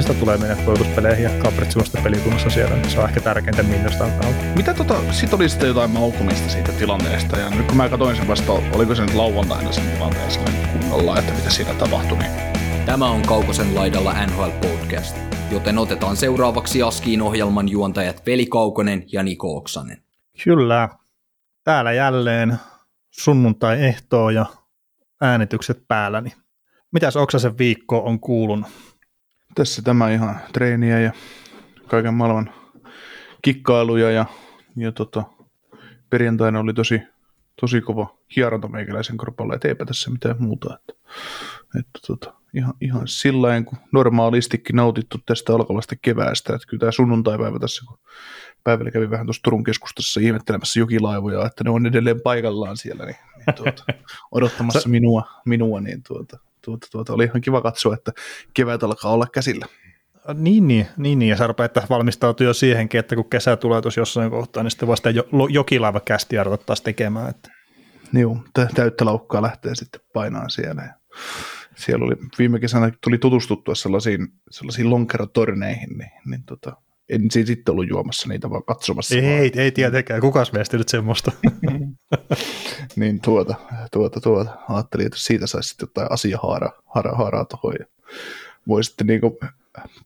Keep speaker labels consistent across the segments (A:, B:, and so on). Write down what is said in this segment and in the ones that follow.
A: Sitä tulee mennä koulutuspeleihin ja kaapritsimasta pelikunnassa siellä, niin se on ehkä tärkeintä minusta kannalta.
B: Mitä tota, sit oli sitten jotain maukumista siitä tilanteesta, ja nyt kun mä katsoin sen vasta, oliko se nyt lauantaina sen tilanteessa niin kunnolla, että mitä siinä tapahtui, niin
C: Tämä on Kaukosen laidalla NHL Podcast, joten otetaan seuraavaksi Askiin ohjelman juontajat Veli Kaukonen ja Niko Oksanen.
A: Kyllä, täällä jälleen sunnuntai-ehtoo ja äänitykset päällä, niin mitäs Oksasen viikko on kuulunut?
B: Tässä tämä ihan treeniä ja kaiken maailman kikkailuja ja, ja tota, perjantaina oli tosi, tosi kova hieronta meikäläisen korpalla, et eipä tässä mitään muuta. Että, että tota, ihan, ihan sillä kun normaalistikin nautittu tästä alkavasta keväästä, että kyllä tämä sunnuntaipäivä tässä, kun päivällä kävi vähän tuossa Turun keskustassa ihmettelemässä jokilaivoja, että ne on edelleen paikallaan siellä, niin, niin tuota, odottamassa minua, minua niin tuota, tuota, tuota, oli ihan kiva katsoa, että kevät alkaa olla käsillä.
A: Niin, niin, niin, niin. ja sä rupeat valmistautua jo siihenkin, että kun kesä tulee tuossa jossain kohtaa, niin sitten voi sitä jo, jokilaivakästiä ruveta taas tekemään. Että.
B: Joo, täyttä laukkaa lähtee sitten painaan siellä. Ja siellä oli, viime kesänä tuli tutustuttua sellaisiin, sellaisiin lonkerotorneihin, niin, niin tota, en siis sitten ollut juomassa niitä, vaan katsomassa.
A: Ei,
B: vaan.
A: ei, ei tietenkään, kukas meistä nyt semmoista.
B: niin tuota, tuota, tuota, ajattelin, että siitä saisi sitten jotain asiahaaraa haaraa, haaraa tuohon ja voi sitten niin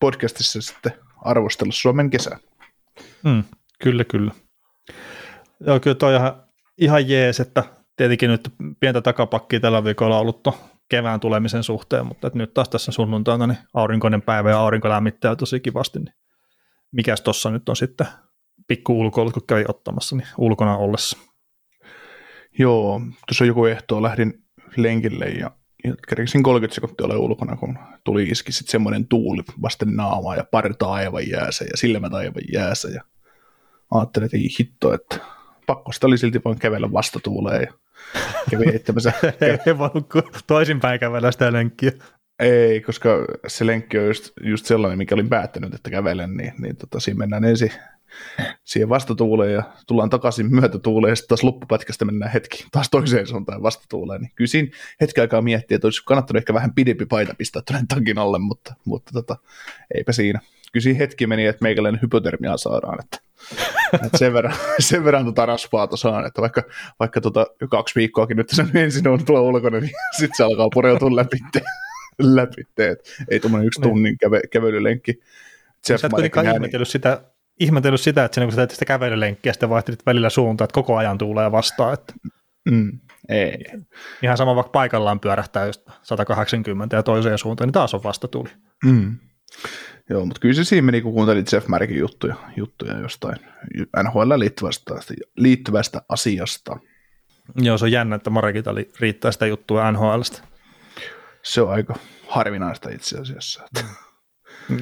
B: podcastissa sitten arvostella Suomen kesää.
A: Mm, kyllä, kyllä. Joo, kyllä toi ihan, ihan jees, että tietenkin nyt pientä takapakkia tällä viikolla on ollut kevään tulemisen suhteen, mutta nyt taas tässä sunnuntaina niin aurinkoinen päivä ja aurinko lämmittää tosi kivasti, niin mikäs tuossa nyt on sitten pikku ulkoilut, kun kävi ottamassa, niin ulkona ollessa.
B: Joo, tuossa joku ehto lähdin lenkille ja, kerkesin 30 sekuntia olla ulkona, kun tuli iski sitten semmoinen tuuli vasten naamaa ja parta aivan jäässä ja silmät aivan jäässä ja ajattelin, että ei hitto, että pakko sitä oli silti vaan kävellä vastatuuleen ja kävi heittämässä.
A: ei voinut toisinpäin kävellä sitä lenkkiä.
B: Ei, koska se lenkki on just, just sellainen, mikä olin päättänyt, että kävelen, niin, niin tota, siinä mennään ensin siihen vastatuuleen ja tullaan takaisin myötätuuleen ja sitten taas loppupätkästä mennään hetki taas toiseen suuntaan vastatuuleen. Niin kyllä siinä hetki aikaa miettiä, että olisi kannattanut ehkä vähän pidempi paita pistää tuonne takin alle, mutta, mutta tota, eipä siinä. Kyllä siinä hetki meni, että meikäläinen hypotermia saadaan, että, että sen verran, sen verran tota rasvaata saan, että vaikka, vaikka tota, kaksi viikkoakin nyt sen ensin on tulla ulkona, niin sitten se alkaa pureutua läpi läpi, että ei tuommoinen yksi niin. tunnin käve, kävelylenkki.
A: Jeff Sä et kuitenkaan ihmetellyt sitä, ihmetellyt sitä, että kun sä teet sitä kävelylenkkiä, sitten vaihtelit välillä suuntaan, että koko ajan tulee vastaan. Että...
B: Mm, ei.
A: Ihan sama vaikka paikallaan pyörähtää just 180 ja toiseen suuntaan, niin taas on vasta tuli.
B: Mm. Joo, mutta kyllä se siinä meni, kun kuuntelin Jeff Märkin juttuja, juttuja jostain NHL liittyvästä, liittyvästä asiasta.
A: Joo, se on jännä, että Marekita riittää sitä juttua NHLstä
B: se on aika harvinaista itse asiassa.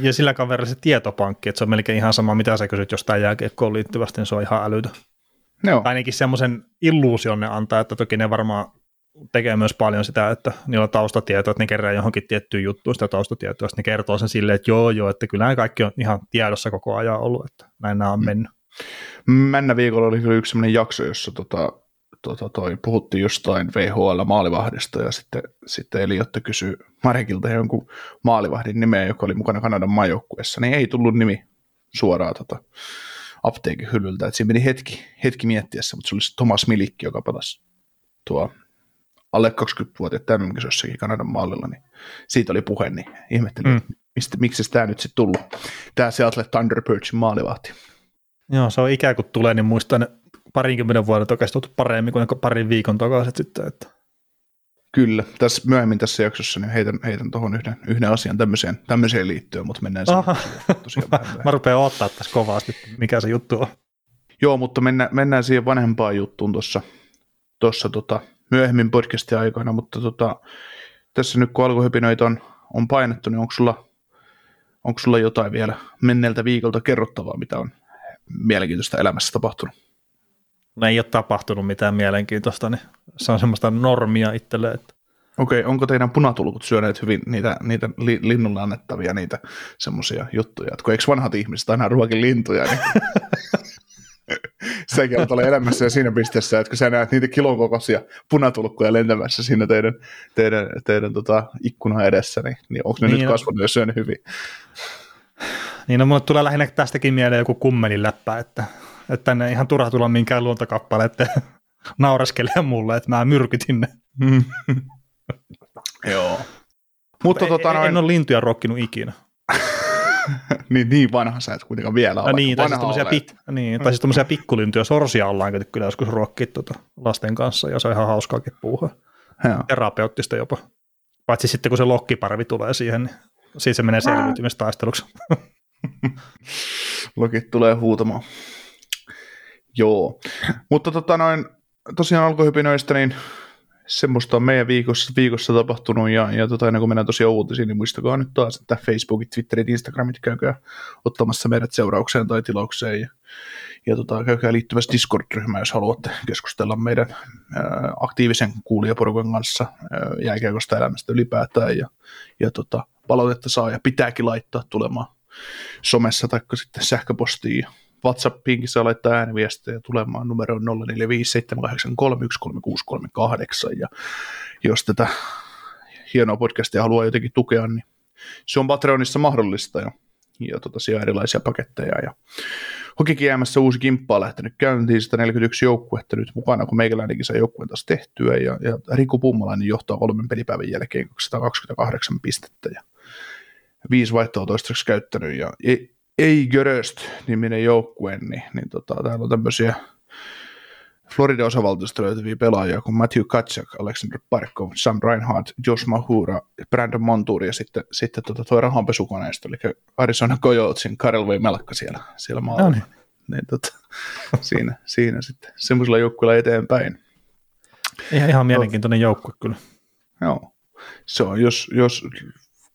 A: Ja sillä kaverilla se tietopankki, että se on melkein ihan sama, mitä sä kysyt jostain jääkiekkoon liittyvästi, niin se on ihan älytö.
B: No.
A: Ainakin semmoisen illuusion ne antaa, että toki ne varmaan tekee myös paljon sitä, että niillä on taustatietoa, että ne kerää johonkin tiettyyn juttuun sitä taustatietoa, että ne kertoo sen silleen, että joo, joo, että kyllä nämä kaikki on ihan tiedossa koko ajan ollut, että näin nämä on mm. mennyt.
B: Männä viikolla oli kyllä yksi sellainen jakso, jossa tota, tota, toi, puhuttiin jostain VHL-maalivahdista ja sitten, sitten Eliotta kysyi Marekilta jonkun maalivahdin nimeä, joka oli mukana Kanadan maajoukkuessa, niin ei tullut nimi suoraan tota, apteekin hyllyltä. Et siinä meni hetki, hetki miettiessä, mutta se oli se Thomas Milikki, joka pelasi tuo alle 20-vuotiaat tämän kisossakin Kanadan maalilla, niin siitä oli puhe, niin ihmettelin, mm. mistä, miksi tämä nyt sitten tullut, tämä Seattle Thunderbirdsin maalivahti.
A: Joo, se on ikään kuin tulee, niin muistan parinkymmenen vuoden takaisin paremmin kuin parin viikon takaisin sitten. Että.
B: Kyllä, tässä myöhemmin tässä jaksossa niin heitän, heitän tuohon yhden, yhden asian tämmöiseen, tämmöiseen liittyen, mutta mennään siihen
A: tosiaan Mä rupean ottaa tässä kovasti, mikä se juttu on.
B: Joo, mutta mennään, mennään siihen vanhempaan juttuun tuossa tossa, tota, myöhemmin podcastin aikana, mutta tota, tässä nyt kun alkuhypinoita on, on painettu, niin onko sulla onko sulla jotain vielä menneeltä viikolta kerrottavaa, mitä on mielenkiintoista elämässä tapahtunut?
A: No ei ole tapahtunut mitään mielenkiintoista, niin se on semmoista normia itselle, että
B: Okei, onko teidän punatulkut syöneet hyvin niitä, niitä li, linnulle annettavia niitä semmoisia juttuja? Et kun eikö vanhat ihmiset aina ruokin lintuja, niin sekin on elämässä ja siinä pisteessä, että kun sä näet niitä kilon kokoisia punatulkkuja lentämässä siinä teidän, teidän, teidän tota, ikkuna edessä, niin, niin onko ne niin nyt kasvanut ja syönyt hyvin?
A: Niin no mulle tulee lähinnä tästäkin mieleen joku kummelin läppä, että, että tänne ihan turha tulla minkään luontokappale, että naureskelee mulle, että mä myrkytin ne.
B: Joo. Mutta tota,
A: noin... en ole lintuja rokkinut ikinä.
B: niin, niin vanha sä et kuitenkaan vielä ole.
A: niin, tai siis, pik, niin, tai siis pikkulintuja, sorsia ollaan kyllä joskus ruokkia tuota lasten kanssa, ja se on ihan hauskaakin puuhaa. Terapeuttista jopa. Paitsi sitten kun se lokkiparvi tulee siihen, niin siitä se menee selviytymistaisteluksi.
B: Lokit tulee huutamaan. Joo. Mutta tota noin, tosiaan alkohypinoista, niin semmoista on meidän viikossa, viikossa tapahtunut, ja, ja tota, ennen kuin mennään tosiaan uutisiin, niin muistakaa nyt taas, että Facebookit, Twitterit, Instagramit käykää ottamassa meidät seuraukseen tai tilaukseen, ja, ja tota, käykää liittyvässä Discord-ryhmään, jos haluatte keskustella meidän ää, aktiivisen kuulijaporukan kanssa ää, jääkiekosta elämästä ylipäätään, ja, ja tota, palautetta saa ja pitääkin laittaa tulemaan somessa tai sitten sähköpostiin, WhatsAppiinkin saa laittaa ääniviestejä tulemaan numero 0457831638 ja jos tätä hienoa podcastia haluaa jotenkin tukea, niin se on Patreonissa mahdollista. Ja, ja tota, siellä erilaisia paketteja. Ja Hokikin jäämässä uusi kimppa on lähtenyt käyntiin, 141 joukkuetta nyt mukana, kun meikäläinenkin sai joukkueen taas tehtyä, ja, ja Riku Pummalainen johtaa kolmen pelipäivän jälkeen 228 pistettä, ja viisi vaihtoa toistaiseksi käyttänyt, ja ei, Göröst niminen joukkue, niin, niin tota, täällä on tämmöisiä Florida osavaltiosta löytyviä pelaajia kuin Matthew Katsak, Alexander Parkov, Sam Reinhardt, Josh Mahura, Brandon Montour ja sitten, sitten tota, tuo rahanpesukoneisto, eli Arizona Coyotesin Karel Melkka siellä, siellä maalla. No niin. niin tota, siinä, siinä sitten semmoisella joukkueella eteenpäin.
A: Ihan, ihan mielenkiintoinen joukkue kyllä.
B: Joo. Se on, jos, jos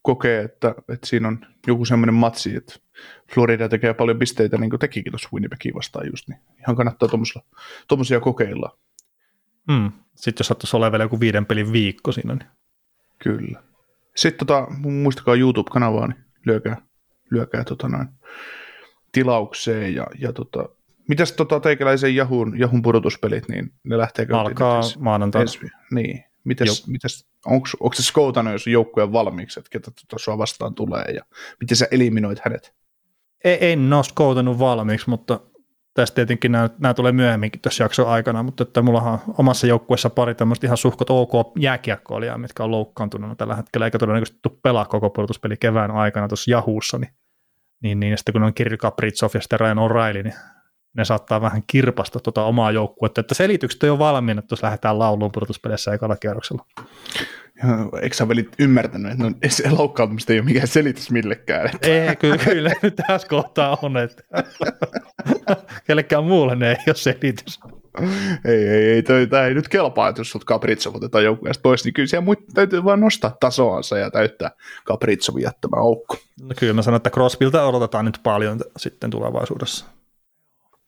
B: kokee, että, että siinä on joku semmoinen matsi, että Florida tekee paljon pisteitä, niin kuin tekikin tuossa Winnipegin vastaan just, niin ihan kannattaa tuommoisia kokeilla.
A: Mm. Sitten jos sattuisi olemaan vielä joku viiden pelin viikko siinä. Niin.
B: Kyllä. Sitten tota, muistakaa YouTube-kanavaa, niin lyökää, lyökää tota noin, tilaukseen ja, ja tota, Mitäs tota teikäläisen Jahun, Jahun pudotuspelit, niin ne lähtee
A: Alkaa maanantaina.
B: Niin, mitäs, mitäs, onko se skoutannut jos joukkueen valmiiksi, että ketä tuota sua vastaan tulee ja miten sä eliminoit hänet?
A: Ei, en ole skoutannut valmiiksi, mutta tästä tietenkin nämä, nämä tulee myöhemminkin tässä jakson aikana, mutta että mulla on omassa joukkueessa pari tämmöistä ihan suhkot ok jääkiekkoilijaa, mitkä on loukkaantunut tällä hetkellä, eikä todennäköisesti tule pelaa koko pudotuspeli kevään aikana tuossa Jahuussa, niin, niin, niin sitten kun on Kiril Kapritsov ja sitten Ryan O'Reilly, niin ne saattaa vähän kirpasta tuota omaa joukkuetta, että selitykset on jo valmiina, että jos lähdetään lauluun pudotuspeleissä ekalla kierroksella.
B: Eikö sä velit ymmärtänyt, että no, se loukkaantumista ei ole mikään selitys millekään? Että.
A: Ei, kyllä, kyllä nyt tässä kohtaa on, että kellekään muulle ne ei ole selitys.
B: Ei, ei, ei, toi, tämä ei nyt kelpaa, että jos sut Capritsov otetaan joukkueesta pois, niin kyllä siellä täytyy vaan nostaa tasoansa ja täyttää Capritsovin jättämä aukko.
A: No kyllä mä sanon, että Crosbylta odotetaan nyt paljon sitten tulevaisuudessa.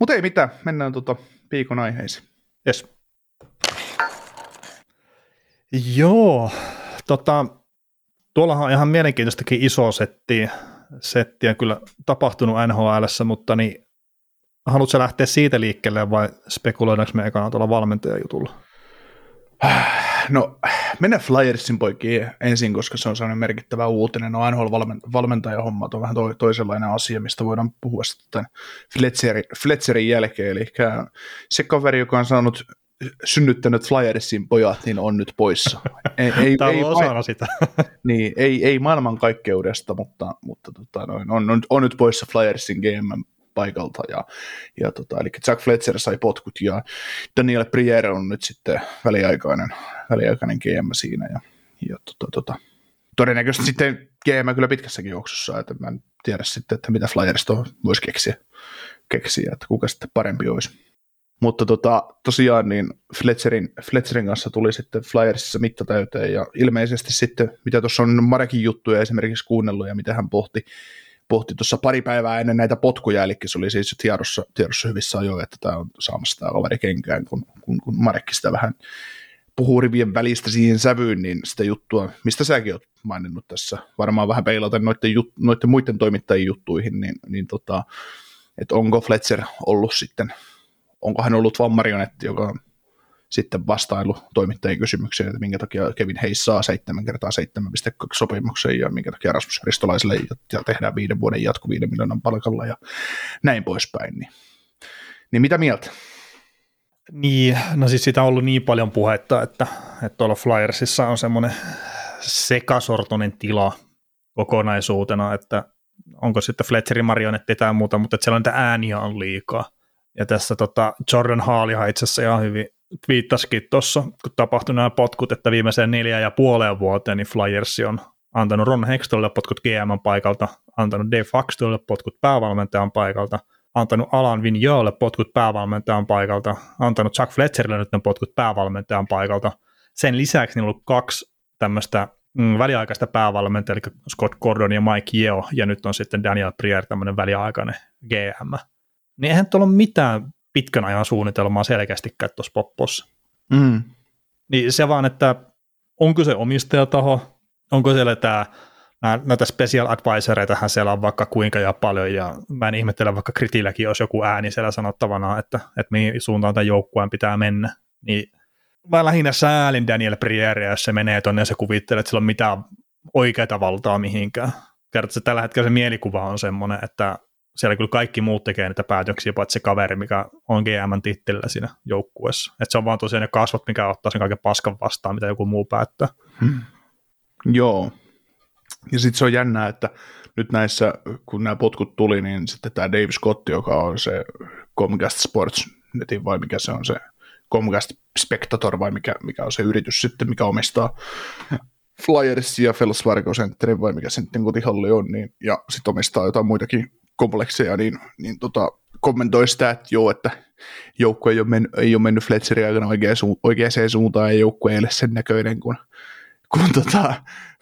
B: Mutta ei mitään, mennään tuota viikon aiheisiin.
A: Yes. Joo, tota, tuollahan on ihan mielenkiintoistakin iso setti, settiä kyllä tapahtunut NHLssä, mutta niin, haluatko lähteä siitä liikkeelle vai spekuloidaanko me ekana tuolla valmentajajutulla?
B: No, mennä Flyersin poikki ensin, koska se on sellainen merkittävä uutinen. No NHL-valmentajahommat on vähän to- toisenlainen asia, mistä voidaan puhua sitten Fletcherin, Fletcherin jälkeen. Eli se kaveri, joka on saanut synnyttänyt Flyersin pojat, niin on nyt poissa.
A: Ei, ei, Tämä on ei, osana sitä.
B: Niin, ei, ei maailmankaikkeudesta, mutta, mutta tota, noin, on, on, on, nyt poissa Flyersin GM paikalta. Ja, ja tota, eli Jack Fletcher sai potkut ja Daniel Priere on nyt sitten väliaikainen, väliaikainen GM siinä. Ja, ja tota, tota, todennäköisesti sitten GM kyllä pitkässäkin juoksussa, että mä en tiedä sitten, että mitä Flyerista voisi keksiä, keksiä, että kuka sitten parempi olisi. Mutta tota, tosiaan niin Fletcherin, Fletcherin kanssa tuli sitten Flyersissa mitta täyteen ja ilmeisesti sitten, mitä tuossa on Marekin juttuja esimerkiksi kuunnellut ja mitä hän pohti, pohti tuossa pari päivää ennen näitä potkuja, eli se oli siis tiedossa, tiedossa hyvissä ajoin, että tämä on saamassa tämä kaveri kenkään, kun, kun, kun Marekki sitä vähän puhuu rivien välistä siihen sävyyn, niin sitä juttua, mistä säkin oot maininnut tässä, varmaan vähän peilaten noiden, jut, noiden muiden toimittajien juttuihin, niin, niin tota, että onko Fletcher ollut sitten, onko hän ollut vaan marionetti, joka on sitten vastailu toimittajien kysymykseen, että minkä takia Kevin Hayes saa 7 kertaa 7,2 sopimuksen ja minkä takia Rasmus Ristolaiselle ja tehdään viiden vuoden jatku 5 miljoonan palkalla ja näin poispäin. Niin, niin mitä mieltä?
A: Niin, no siis siitä on ollut niin paljon puhetta, että, että tuolla Flyersissa on semmoinen sekasortoinen tila kokonaisuutena, että onko sitten Fletcherin marionetti tai muuta, mutta että siellä on niitä ääniä on liikaa. Ja tässä tota, Jordan Haalihan itse asiassa ihan hyvin viittasikin tuossa, kun tapahtui nämä potkut, että viimeiseen neljä ja puoleen vuoteen niin Flyers on antanut Ron Hextallille potkut GM paikalta, antanut Dave Faxtolle potkut päävalmentajan paikalta, antanut Alan Vignealle potkut päävalmentajan paikalta, antanut Chuck Fletcherille nyt ne potkut päävalmentajan paikalta. Sen lisäksi niin on ollut kaksi tämmöistä mm, väliaikaista päävalmentajaa, eli Scott Gordon ja Mike Yeo, ja nyt on sitten Daniel Prier, tämmöinen väliaikainen GM. Niin eihän tuolla ole mitään pitkän ajan suunnitelmaa selkeästikään tuossa poppossa.
B: Mm.
A: Niin se vaan, että onko se omistajataho, onko siellä tämä näitä special advisoreitahan siellä on vaikka kuinka ja paljon, ja mä en ihmettele, vaikka kritilläkin olisi joku ääni siellä sanottavana, että, että mihin suuntaan tämän joukkueen pitää mennä. Niin mä lähinnä säälin Daniel Prieria, jos se menee tonne ja se kuvittelee, että sillä on mitään oikeaa valtaa mihinkään. Kertaa se tällä hetkellä se mielikuva on semmoinen, että siellä kyllä kaikki muut tekee niitä päätöksiä, paitsi se kaveri, mikä on GM-tittelillä siinä joukkueessa. Että se on vaan tosiaan ne kasvot, mikä ottaa sen kaiken paskan vastaan, mitä joku muu päättää. Hmm.
B: Joo. Ja sitten se on jännää, että nyt näissä, kun nämä potkut tuli, niin sitten tämä Dave Scott, joka on se Comcast Sports netin vai mikä se on se Comcast Spectator vai mikä, mikä on se yritys sitten, mikä omistaa Flyers ja Centerin vai mikä se sitten kotihalli on, niin, ja sitten omistaa jotain muitakin komplekseja, niin, niin tota, kommentoi sitä, että joo, että joukkue ei ole mennyt, ei ole mennyt Fletcherin aikana oikeaan, oikeaan suuntaan ja joukkue ei ole sen näköinen kuin, kun tota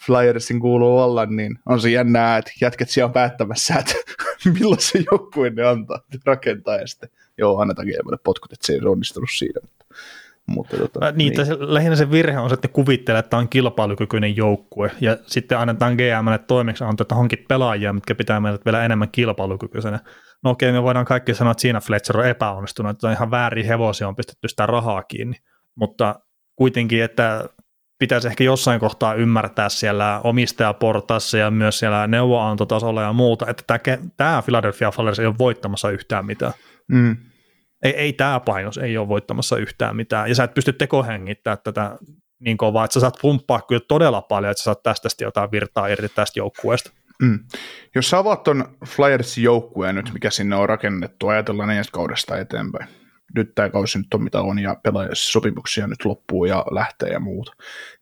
B: Flyersin kuuluu olla, niin on se jännää, että jätket siellä päättämässä, että milloin se joukkue ne antaa rakentaa ja sitten joo, annetaan potkut, että se ei onnistunut siinä. Mutta tota,
A: niin, niin. Se, lähinnä se virhe on se, että ne kuvittelee, että on kilpailukykyinen joukkue, ja sitten annetaan GMlle toimeksi antaa, että hankit pelaajia, mitkä pitää meidät vielä enemmän kilpailukykyisenä. No okei, me voidaan kaikki sanoa, että siinä Fletcher on epäonnistunut, että on ihan väärin hevosia, on pistetty sitä rahaa kiinni, mutta kuitenkin, että pitäisi ehkä jossain kohtaa ymmärtää siellä omistajaportaassa ja myös siellä neuvoantotasolla ja muuta, että tämä, tämä Philadelphia Flyers ei ole voittamassa yhtään mitään.
B: Mm.
A: Ei, ei tämä painos ei ole voittamassa yhtään mitään, ja sä et pysty tekohengittämään tätä niin kovaa, että sä saat pumppaa kyllä todella paljon, että sä saat tästä jotain virtaa irti tästä joukkueesta.
B: Mm. Jos sä avaat ton Flyersin joukkueen nyt, mikä sinne on rakennettu, ajatellaan ensi kaudesta eteenpäin. Nyt tämä kausi nyt on mitä on ja sopimuksia nyt loppuu ja lähtee ja muuta.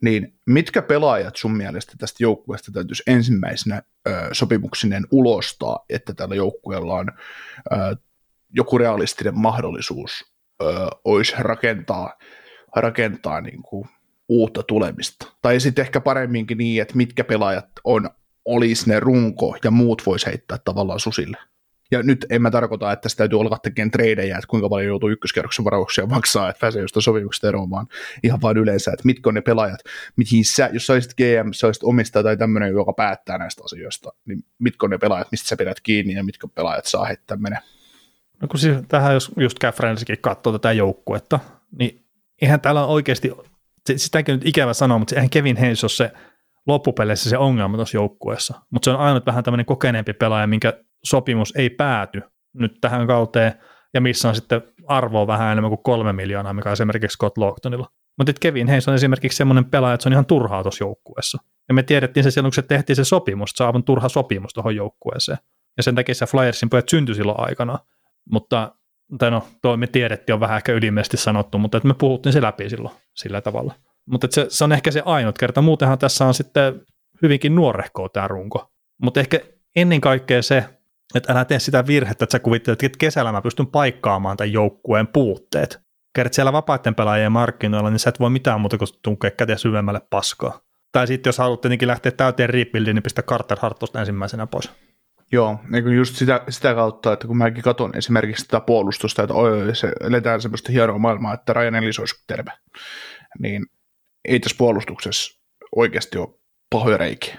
B: Niin mitkä pelaajat sun mielestä tästä joukkueesta täytyisi ensimmäisenä ö, sopimuksinen ulostaa, että tällä joukkueella on ö, joku realistinen mahdollisuus ö, olisi rakentaa, rakentaa niin kuin uutta tulemista. Tai sitten ehkä paremminkin niin, että mitkä pelaajat on, olisi ne runko ja muut voisi heittää tavallaan susille. Ja nyt en mä tarkoita, että sitä täytyy olla tekemään tradeja, että kuinka paljon joutuu ykköskerroksen varauksia maksaa, että pääsee jostain sopimuksesta eroon, vaan ihan vaan yleensä, että mitkä on ne pelaajat, mihin sä, jos sä olisit GM, sä olisit omistaja tai tämmöinen, joka päättää näistä asioista, niin mitkä on ne pelaajat, mistä sä pidät kiinni ja mitkä pelaajat saa heittää menee.
A: No kun siis tähän jos just Käfrensikin katsoo tätä joukkuetta, niin eihän täällä oikeasti, sitäkin nyt ikävä sanoa, mutta eihän Kevin Hayes ole se loppupeleissä se ongelma tuossa joukkueessa, mutta se on ainut vähän tämmöinen kokeneempi pelaaja, minkä sopimus ei pääty nyt tähän kauteen, ja missä on sitten arvoa vähän enemmän kuin kolme miljoonaa, mikä on esimerkiksi Scott Longtonilla. Mutta Kevin Hayes on esimerkiksi semmoinen pelaaja, että se on ihan turhaa tuossa joukkueessa. Ja me tiedettiin se silloin, kun se tehtiin se sopimus, että se on aivan turha sopimus tuohon joukkueeseen. Ja sen takia se Flyersin pojat syntyi silloin aikana. Mutta, tai no, toi me tiedettiin on vähän ehkä ylimellisesti sanottu, mutta että me puhuttiin se läpi silloin sillä tavalla. Mutta se, se, on ehkä se ainut kerta. Muutenhan tässä on sitten hyvinkin nuorehkoa tämä runko. Mutta ehkä ennen kaikkea se, että älä tee sitä virhettä, että sä kuvittelet, että kesällä mä pystyn paikkaamaan tämän joukkueen puutteet. Kerrot siellä vapaiden pelaajien markkinoilla, niin sä et voi mitään muuta kuin tunkea käteen syvemmälle paskaa. Tai sitten jos haluat tietenkin lähteä täyteen rebuildiin, niin pistä Carter Hartosta ensimmäisenä pois.
B: Joo, niin just sitä, sitä kautta, että kun mäkin katson esimerkiksi sitä puolustusta, että oi, se eletään semmoista hienoa maailmaa, että Ryan Ellis olisi terve, niin ei tässä puolustuksessa oikeasti ole pahoja reikiä.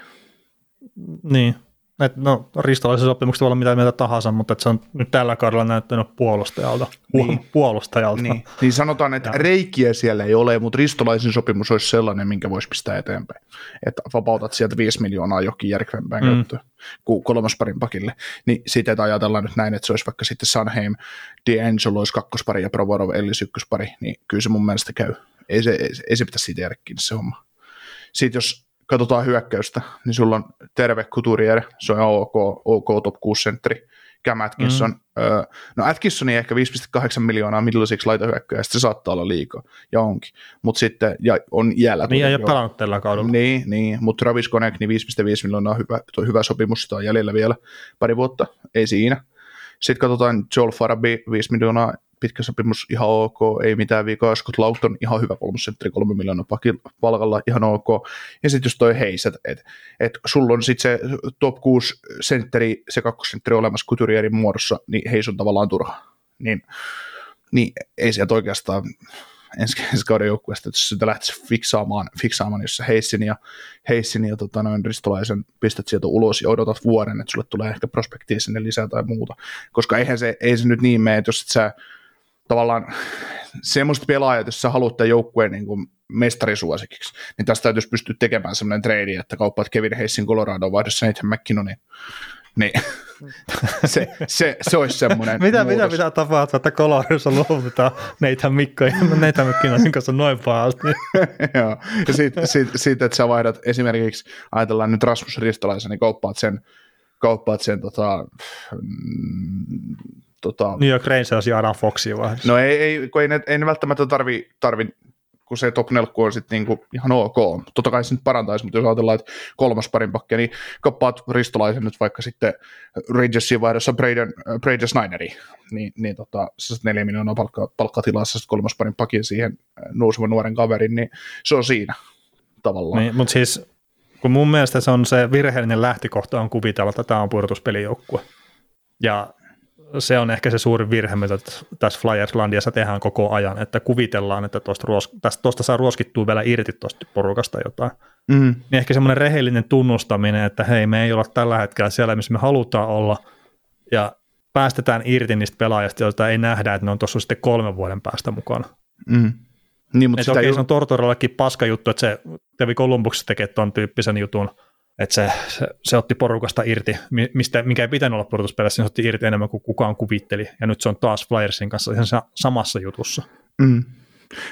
A: Niin, et, no ristolaisen sopimukset voi olla mitä mieltä tahansa, mutta se on nyt tällä kaudella näyttänyt puolustajalta.
B: Niin.
A: puolustajalta.
B: Niin, niin sanotaan, että
A: Ja.
B: reikiä siellä ei ole, mutta ristolaisen sopimus olisi sellainen, minkä voisi pistää eteenpäin. Että vapautat sieltä 5 miljoonaa jokin järkevämpään
A: Mm.
B: käyttöön kuin kolmosparin pakille. Niin siitä, että ajatellaan nyt näin, että se olisi vaikka sitten Sanheim, D'Angelo olisi kakkospari ja Provorov Ellis ykköspari, niin kyllä se mun mielestä käy. Ei se, ei, ei se pitäisi siitä kiinni se homma. Sitten jos katsotaan hyökkäystä, niin sulla on terve Couturier, se on ok, ok top 6 sentteri. Cam Atkinson, mm. öö, no Atkinson ehkä 5,8 miljoonaa middleisiksi laitahyökköjä, se saattaa olla liikaa, ja onkin. Mutta sitten, ja on iällä.
A: Niin ei ole pelannut tällä kaudella.
B: Niin, niin mutta Travis Konek, niin 5,5 miljoonaa on hyvä, tuo hyvä sopimus, sitä on jäljellä vielä pari vuotta, ei siinä. Sitten katsotaan Joel Farabi, 5 miljoonaa, pitkä sopimus, ihan ok, ei mitään vikaa. Scott Laughton, ihan hyvä kolmosentteri, 3 miljoonaa palkalla, ihan ok. Ja sitten jos toi Heis, että et, sulla on sitten se top 6 sentteri, se kakkosentteri olemassa Couturierin muodossa, niin Heis on tavallaan turha. Niin, niin ei sieltä oikeastaan ensi, ensi kauden joukkueesta, että jos sitä lähtisi fiksaamaan, fiksaamaan jossa Heissin ja, Heissin ja tota, noin ristolaisen pistät sieltä ulos ja odotat vuoden, että sulle tulee ehkä prospektia sinne lisää tai muuta. Koska eihän se, ei se nyt niin mene, että jos et sä tavallaan semmoiset pelaajat, jos sä haluat tämän joukkueen niin kuin mestarisuosikiksi, niin tästä täytyisi pystyä tekemään semmoinen trade, että kauppaat Kevin Heissin Colorado vaihdossa Nathan McKinnonin. Niin, se, se, se olisi semmoinen
A: Mitä, mitä
B: muutos.
A: pitää tapahtua, että Coloradossa luovutaan Neitä Mikko ja Neitä Mikkonen kanssa noin pahasti?
B: Joo, ja siitä, siitä, siitä, että sä vaihdat esimerkiksi, ajatellaan nyt Rasmus Ristolaisen, niin kauppaat sen, kauppaat sen tota, mm, tota,
A: New York Rangers ja Adam Foxia vai?
B: no ei, ei, kun ei, ne, ei ne välttämättä tarvi, tarvi kun se top 4 on sitten niinku ihan ok. Totta kai se nyt parantaisi, mutta jos ajatellaan, että kolmas parin pakkia, niin kauppaat Ristolaisen nyt vaikka sitten Rangersin vaihdossa Braden, äh, Braden Snyderi, niin, niin tota, se saat neljä miljoonaa palkka, palkkatilassa sitten kolmas parin pakin siihen äh, nousevan nuoren kaverin, niin se on siinä tavallaan.
A: Niin, mutta siis kun mun mielestä se on se virheellinen lähtökohta on kuvitella, että tämä on pudotuspelijoukkue. Ja se on ehkä se suuri virhe, mitä tässä Flyerslandiassa tehdään koko ajan, että kuvitellaan, että tuosta, ruos, tuosta saa ruoskittua vielä irti tuosta porukasta jotain.
B: Mm.
A: Niin ehkä semmoinen rehellinen tunnustaminen, että hei, me ei olla tällä hetkellä siellä, missä me halutaan olla, ja päästetään irti niistä pelaajista, joita ei nähdä, että ne on tuossa sitten kolmen vuoden päästä mukana.
B: Mm. Niin, mutta sitä
A: okei,
B: ju-
A: se on Tortorellekin paska juttu, että se kävi Kolumbuksessa tekemään tuon tyyppisen jutun, että se, se, se otti porukasta irti, mi- mistä, mikä ei pitänyt olla pudotuspeleissä, niin se otti irti enemmän kuin kukaan kuvitteli, ja nyt se on taas Flyersin kanssa ihan sa- samassa jutussa.
B: Mm.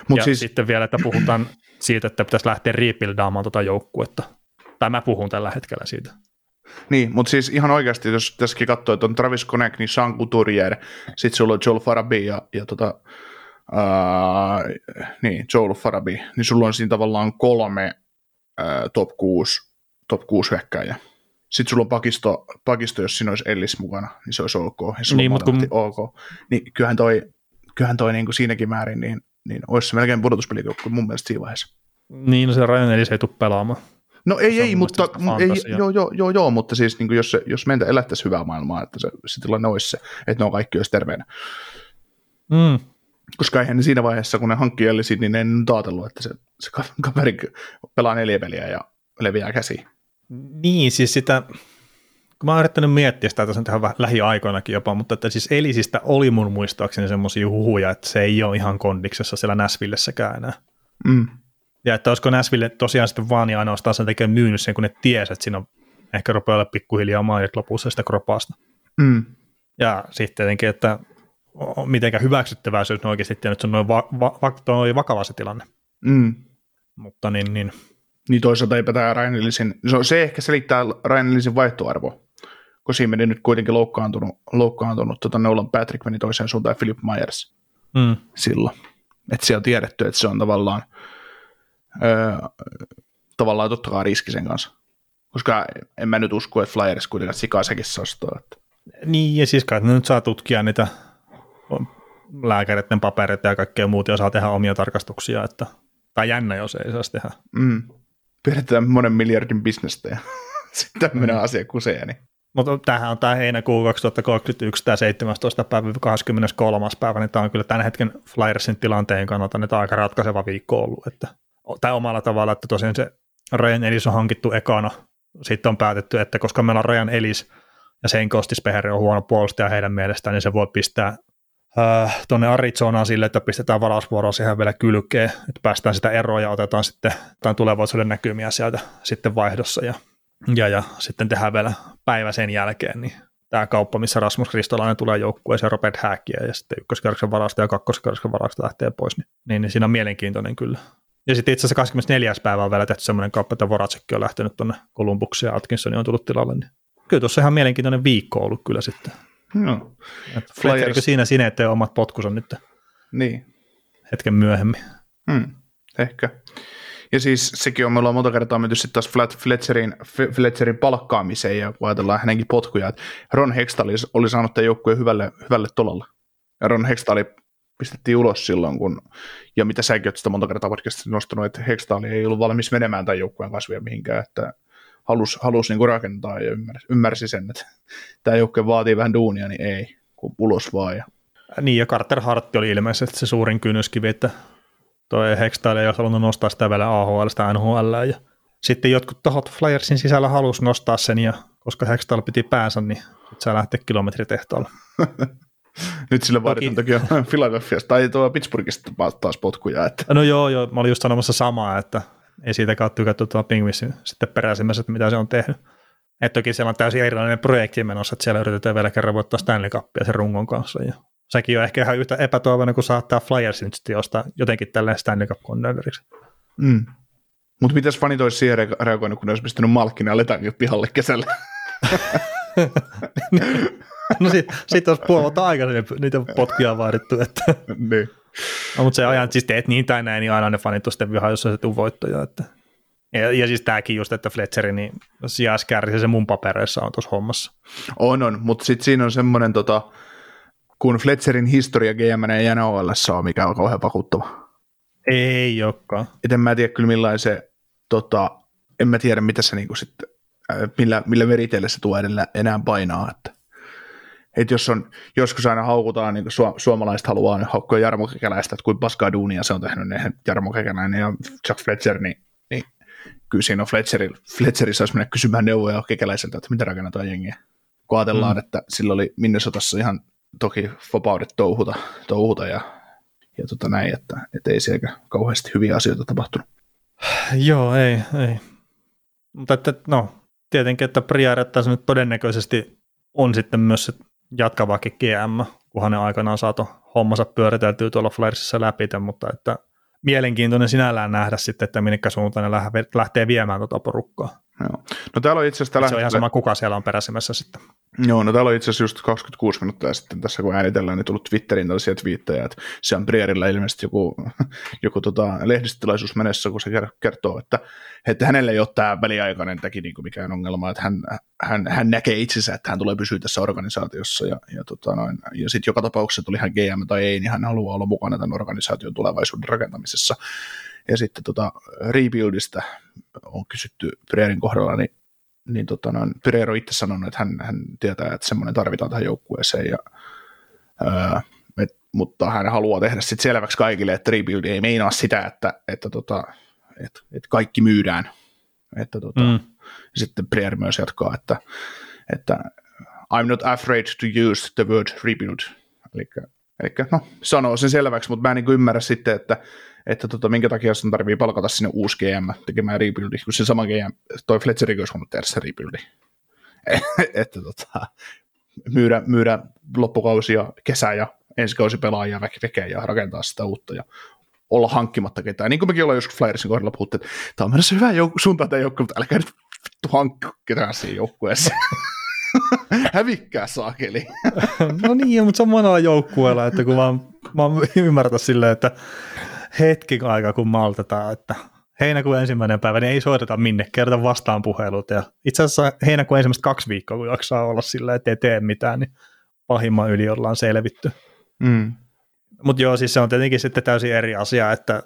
B: Mut
A: ja
B: siis,
A: sitten vielä, että puhutaan siitä, että pitäisi lähteä rebuildaamaan tuota joukkuetta. Tai mä puhun tällä hetkellä siitä.
B: niin, mutta siis ihan oikeasti, jos tässäkin katsoo, että on Travis Konek, niin Sean Couturier, sitten sulla on Joel Farabi ja, ja tota, uh, niin, Joel Farabi, niin sulla on siinä tavallaan kolme uh, top 6, top 6 hyökkääjää. Sitten sulla on pakisto, pakisto, jos siinä olisi Ellis mukana, niin se olisi ok. Ja sulla
A: Niin,
B: on
A: kun-
B: ok. Niin kyllähän toi, kyllähän toi niin kuin siinäkin määrin, niin, niin olisi se melkein pudotuspelijoukko mun mielestä siinä vaiheessa.
A: Niin, no se Ryan Ellis ei tule pelaamaan.
B: No ei, ei, mutta, ei, joo, joo, joo, joo, mutta siis niin kuin jos, se, jos meitä elättäisiin hyvää maailmaa, että se, se tilanne olisi se, että ne on kaikki olisi terveenä.
A: Mm.
B: Koska eihän ne siinä vaiheessa, kun ne hankkii Ellisin, niin ne ei nyt ajatellut, että se, se ka- kaveri pelaa neljä peliä ja leviää käsiin.
A: Niin, siis sitä, kun mä oon yrittänyt miettiä sitä tässä vähän lähiaikoinakin jopa, mutta että siis Elisistä oli mun muistaakseni semmoisia huhuja, että se ei ole ihan kondiksessa siellä Näsvillessäkään enää.
B: Mm.
A: Ja että olisiko Näsville tosiaan sitten vaan ja ainoastaan sen takia myynyt sen, kun ne tiesi, että siinä on ehkä rupeaa olla pikkuhiljaa maajat lopussa sitä kropaasta.
B: Mm.
A: Ja sitten tietenkin, että mitenkä hyväksyttävää se on oikeasti että se on noin, va- va- va- vakava se tilanne.
B: Mm.
A: Mutta niin, niin
B: Niin toisaalta eipä tämä Ryan Ellisin, se, se ehkä selittää Ryan Ellisin vaihtoarvoa, kun siinä meni nyt kuitenkin loukkaantunut, loukkaantunut tota Nolan Patrick meni toiseen suuntaan ja Philip Myers.
A: mm,
B: silloin. Että siellä on tiedetty, että se on tavallaan, öö, tavallaan totta kai riski sen kanssa. Koska en mä nyt usko, että Flyers kuitenkaan sikaa sekin sastaa. Että.
A: Niin, ja siis kai nyt saa tutkia niitä lääkäreiden papereita ja kaikkea muuta, ja saa tehdä omia tarkastuksia, että, tai jännä, jos ei saisi tehdä.
B: Mm. Pyöritetään monen miljardin bisnestä ja sitten tämmöinen asia kusee. Niin.
A: Mutta tämähän on tämä heinäkuu 2031, tämä 17. päivä 23. päivä, niin tämä on kyllä tämän hetken Flyersin tilanteen kannalta niin tämä on aika ratkaiseva viikko ollut. Että, tai omalla tavalla, että tosiaan se Ryan Ellis on hankittu ekana. Sitten on päätetty, että koska meillä on Ryan Ellis ja sen Kostispeher on huono puolustaja heidän mielestään, niin se voi pistää äh, tuonne Arizonaan sille, että pistetään varausvuoroa siihen vielä kylkeen, että päästään sitä eroa ja otetaan sitten tulevaisuuden näkymiä sieltä sitten vaihdossa ja, ja, ja sitten tehdään vielä päivä sen jälkeen, niin tämä kauppa, missä Rasmus Kristolainen tulee joukkueeseen Robert Hackia ja sitten ykköskerroksen varasta ja kakkoskerroksen varasta lähtee pois, niin, niin, niin siinä on mielenkiintoinen kyllä. Ja sitten itse asiassa 24. päivä on vielä tehty semmoinen kauppa, että Voracekki on lähtenyt tuonne Kolumbukseen ja Atkinson on tullut tilalle, niin kyllä tuossa ihan mielenkiintoinen viikko ollut kyllä sitten.
B: No.
A: Flyers... siinä sineet omat potkus on nyt
B: niin.
A: hetken myöhemmin.
B: Hmm. Ehkä. Ja siis sekin on, me ollaan monta kertaa menty sitten taas Flat Fletcherin, Fletcherin palkkaamiseen ja ajatellaan hänenkin potkuja, että Ron Hextall oli saanut tämän joukkueen hyvälle, hyvälle tolalle. Ja Ron Hextall pistettiin ulos silloin, kun, ja mitä säkin olet sitä monta kertaa podcastissa nostanut, että Hextall ei ollut valmis menemään tämän joukkueen kasvia mihinkään, että halusi, halusi niin rakentaa ja ymmärsi, ymmärsi sen, että tämä joukkue vaatii vähän duunia, niin ei, kun ulos vaan. Ja...
A: Niin, ja Carter Hart oli ilmeisesti se suurin kynnyskivi, että toi Hextile ei olisi halunnut nostaa sitä vielä AHL, sitä NHL, ja sitten jotkut tahot Flyersin sisällä halusi nostaa sen, ja koska Hextile piti päänsä, niin sitten saa lähteä kilometritehtaalla.
B: Nyt sille vaaditaan toki Philadelphiasta tai tuo Pittsburghista taas potkuja. Että.
A: No joo, joo, mä olin just sanomassa samaa, että ei siitäkään tykätty tuota Pingvissin sitten peräisimmässä, että mitä se on tehnyt. Et toki siellä on täysin erilainen projekti menossa, että siellä yritetään vielä kerran voittaa Stanley Cupia sen rungon kanssa. Ja sekin on ehkä ihan yhtä epätoivoinen kuin saattaa Flyers nyt sitten jostain jotenkin tälleen Stanley Cup contenderiksi.
B: Mm. Mutta mitäs fanit olisi siihen reagoinut, kun ne olisi pistänyt Malkkinen ja Letankin pihalle kesällä?
A: no sitten sit olisi puoli vuotta aikaisemmin niitä potkia vaadittu. Että.
B: niin.
A: No, mutta se ajan, siis teet niin tai näin, niin aina ne fanit on sitten vihaa, jos se tuu voittoja. Että. Ja, ja siis tämäkin just, että Fletcheri, niin sijaiskärsi se mun papereissa on tuossa hommassa.
B: On, on, mutta sitten siinä on semmoinen, tota, kun Fletcherin historia GM ei NHL ole, mikä on kauhean vakuuttava.
A: Ei olekaan.
B: Et en mä tiedä kyllä millainen se, tota, en mä tiedä mitä se niinku sitten, äh, millä, millä veriteille se tuo edellä enää painaa, että että jos on, joskus aina haukutaan, niin kuin suomalaiset haluaa niin haukkoja Jarmo Kekäläistä, että kuin paskaa duunia se on tehnyt, niin Jarmo Kekäläinen ja Chuck Fletcher, niin, niin kyllä siinä on Fletcheri, Fletcheri saisi mennä kysymään neuvoja Kekäläiseltä, että miten rakennetaan jengiä. Kun ajatellaan, mm. että sillä oli Minnesotassa ihan toki vapaudet touhuta, touhuta ja, ja tota näin, että, että ei siellä kauheasti hyviä asioita tapahtunut.
A: Joo, ei, ei. Mutta että, no, tietenkin, että Priarettaisiin nyt todennäköisesti on sitten myös se jatkavakin GM, kunhan ne aikanaan saatu hommansa pyöriteltyä tuolla Flyersissa läpi, mutta että mielenkiintoinen sinällään nähdä sitten, että minkä suuntaan ne lähtee viemään tuota porukkaa.
B: Joo. No täällä on itse asiassa...
A: Se on ihan sama, kuka siellä on peräsimässä sitten.
B: Joo, no täällä on itse asiassa just 26 minuuttia sitten tässä kun äänitellään, niin tullut Twitteriin tällaisia twiittejä, että se on Brierillä ilmeisesti joku, joku tota, lehdistötilaisuus menessä, kun se kertoo, että, että hänelle ei ole tämä väliaikainen teki niin mikään ongelma, että hän, hän, hän näkee itsensä, että hän tulee pysyä tässä organisaatiossa ja, ja, tota noin, ja sitten joka tapauksessa tuli hän GM tai ei, niin hän haluaa olla mukana tämän organisaation tulevaisuuden rakentamisessa. Ja sitten tota, rebuildista on kysytty Brierin kohdalla, niin niin tota, no, Pyreero itse sanonut, että hän, hän tietää, että semmoinen tarvitaan tähän joukkueeseen, ja, ää, et, mutta hän haluaa tehdä sitten selväksi kaikille, että rebuild ei meinaa sitä, että, että, tota, että, että kaikki myydään. Että, tota, mm. Sitten Breer myös jatkaa, että, että I'm not afraid to use the word rebuild. Eli, eli no, sanoo sen selväksi, mutta mä en niin ymmärrä sitten, että että tota, minkä takia sun tarvii palkata sinne uusi GM tekemään rebuildi, kun se sama GM, toi Fletcherikin olisi voinut tehdä se rebuildi. että tota, myydä, myydä loppukausi ja kesä ja ensi kausi pelaajia väkeä ja rakentaa sitä uutta ja olla hankkimatta ketään. Niin kuin mekin ollaan joskus Flyersin kohdalla puhuttu, että tämä on menossa hyvä jouk- suuntaan tämä joukkue, mutta älkää nyt vittu hankki ketään siinä joukkueessa. Hävikkää saakeli.
A: no niin, mutta se on monella joukkueella, että kun mä, mä ymmärrän silleen, että hetki aikaa, kun maltetaan, että heinäkuun ensimmäinen päivä, niin ei soiteta minne, kerta vastaan puhelut. Ja itse asiassa heinäkuun ensimmäistä kaksi viikkoa, kun jaksaa olla sillä, että ei tee mitään, niin pahimman yli ollaan selvitty.
B: Mm.
A: Mutta joo, siis se on tietenkin sitten täysin eri asia, että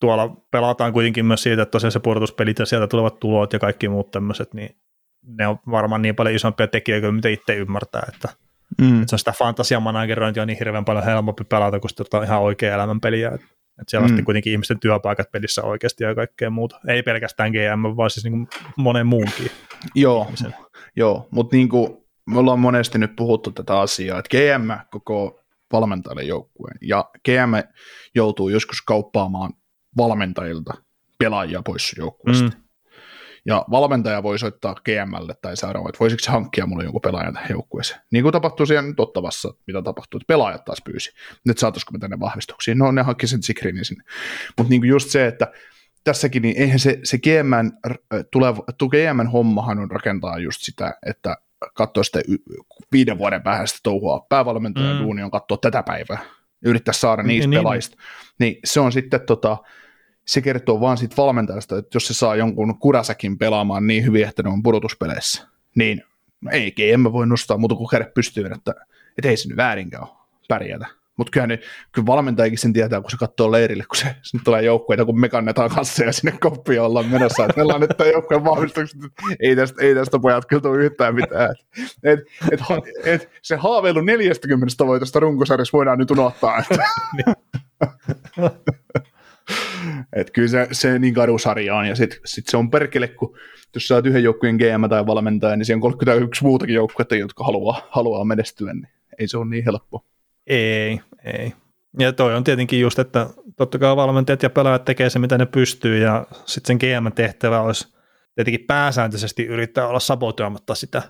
A: tuolla pelataan kuitenkin myös siitä, että tosiaan se pudotuspelit ja sieltä tulevat tulot ja kaikki muut tämmöiset, niin ne on varmaan niin paljon isompia tekijöitä kuin mitä itse ymmärtää, että,
B: Mm.
A: että se on sitä fantasiamanagerointia on niin hirveän paljon helpompi pelata, kun sitten ihan oikea elämän peliä. Että siellä on
B: Mm.
A: sitten kuitenkin ihmisten työpaikat pelissä oikeasti ja kaikkea muuta. Ei pelkästään GM, vaan siis niin kuin monen muunkin.
B: Joo,
A: ihmisen.
B: joo mutta niin kuin me ollaan monesti nyt puhuttu tätä asiaa, että GM koko valmentajalle joukkueen, ja GM joutuu joskus kauppaamaan valmentajilta pelaajia pois joukkueesta.
A: Mm.
B: Ja valmentaja voi soittaa GMlle tai seuraava, että voisiko se hankkia mulle jonkun pelaajan tähän joukkueeseen. Niin kuin tapahtui siellä nyt Ottavassa, mitä tapahtui, että pelaajat taas pyysi. Nyt saataisiko me tänne vahvistuksiin? No ne hankki sen Sikrinin sinne. Mutta niin just se, että tässäkin, niin eihän se, se GMn, tuleva, GMn hommahan on rakentaa just sitä, että katsoa sitä y- viiden vuoden päähän sitä touhua. Päävalmentajan
A: Mm.
B: duuni on katsoa tätä päivää ja yrittää saada niistä
A: Niin,
B: niin,
A: niin.
B: pelaajista. Niin se on sitten tota, se kertoo vaan siitä valmentajasta, että jos se saa jonkun kurasakin pelaamaan niin hyvin, että ne on pudotuspeleissä, niin ei GM voi nostaa muuta kuin kädet pystyyn, että, että ei se nyt väärinkään ole pärjätä. Mutta kyllä, ne, kyllä valmentajakin sen tietää, kun se katsoo leirille, kun se, sinne tulee joukkueita, kun me kannetaan kanssa ja sinne koppia ollaan menossa, että meillä on nyt tämä joukkueen vahvistukset, että ei tästä, ei tästä pojat kyllä tule yhtään mitään. Et, et, et, et, se haaveilu 40 voitosta runkosarjassa voidaan nyt unohtaa. Että. Et kyllä se, se niin kadusarja on, ja sitten sit se on perkele, kun jos sä oot yhden joukkueen GM tai valmentaja, niin siellä on 31 muutakin joukkuetta, jotka haluaa, haluaa menestyä, niin ei se ole niin helppo.
A: Ei, ei. Ja toi on tietenkin just, että totta kai valmentajat ja pelaajat tekee se, mitä ne pystyy, ja sitten sen GM-tehtävä olisi tietenkin pääsääntöisesti yrittää olla sabotoimatta sitä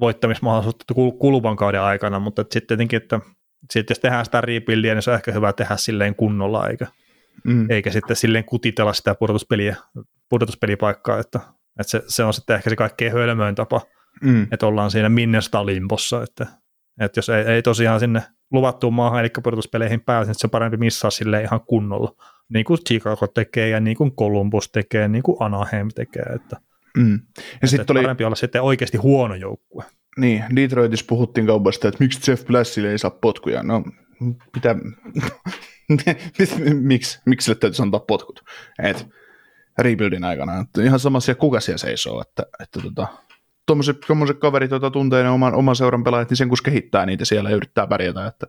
A: voittamismahdollisuutta kul- kuluvan kauden aikana, mutta sitten tietenkin, että sit jos tehdään sitä rebuildia, niin se on ehkä hyvä tehdä silleen kunnolla, eikä,
B: Mm.
A: eikä sitten silleen kutitella sitä pudotuspeliä, pudotuspelipaikkaa, että, että se, se, on sitten ehkä se kaikkein hölmöin tapa,
B: Mm.
A: että ollaan siinä Minnesota limpossa, että, että jos ei, ei tosiaan sinne luvattuun maahan, eli pudotuspeleihin pääse, niin se on parempi missaa sille ihan kunnolla, niin kuin Chicago tekee ja niin kuin Columbus tekee, niin kuin Anaheim tekee, että,
B: Mm. Ja sitten oli,
A: parempi olla sitten oikeasti huono joukkue.
B: niin, Detroitissa puhuttiin kaupasta, että miksi Jeff Blassille ei saa potkuja. No, mitä, miksi, miksi sille täytyisi antaa potkut? Et, rebuildin aikana. Että ihan sama siellä, kuka siellä seisoo. Että, että tota, tuommoiset, tuommoiset kaverit, joita tuntee ne oman, oman seuran pelaajat, niin sen kun kehittää niitä siellä ja yrittää pärjätä. Että,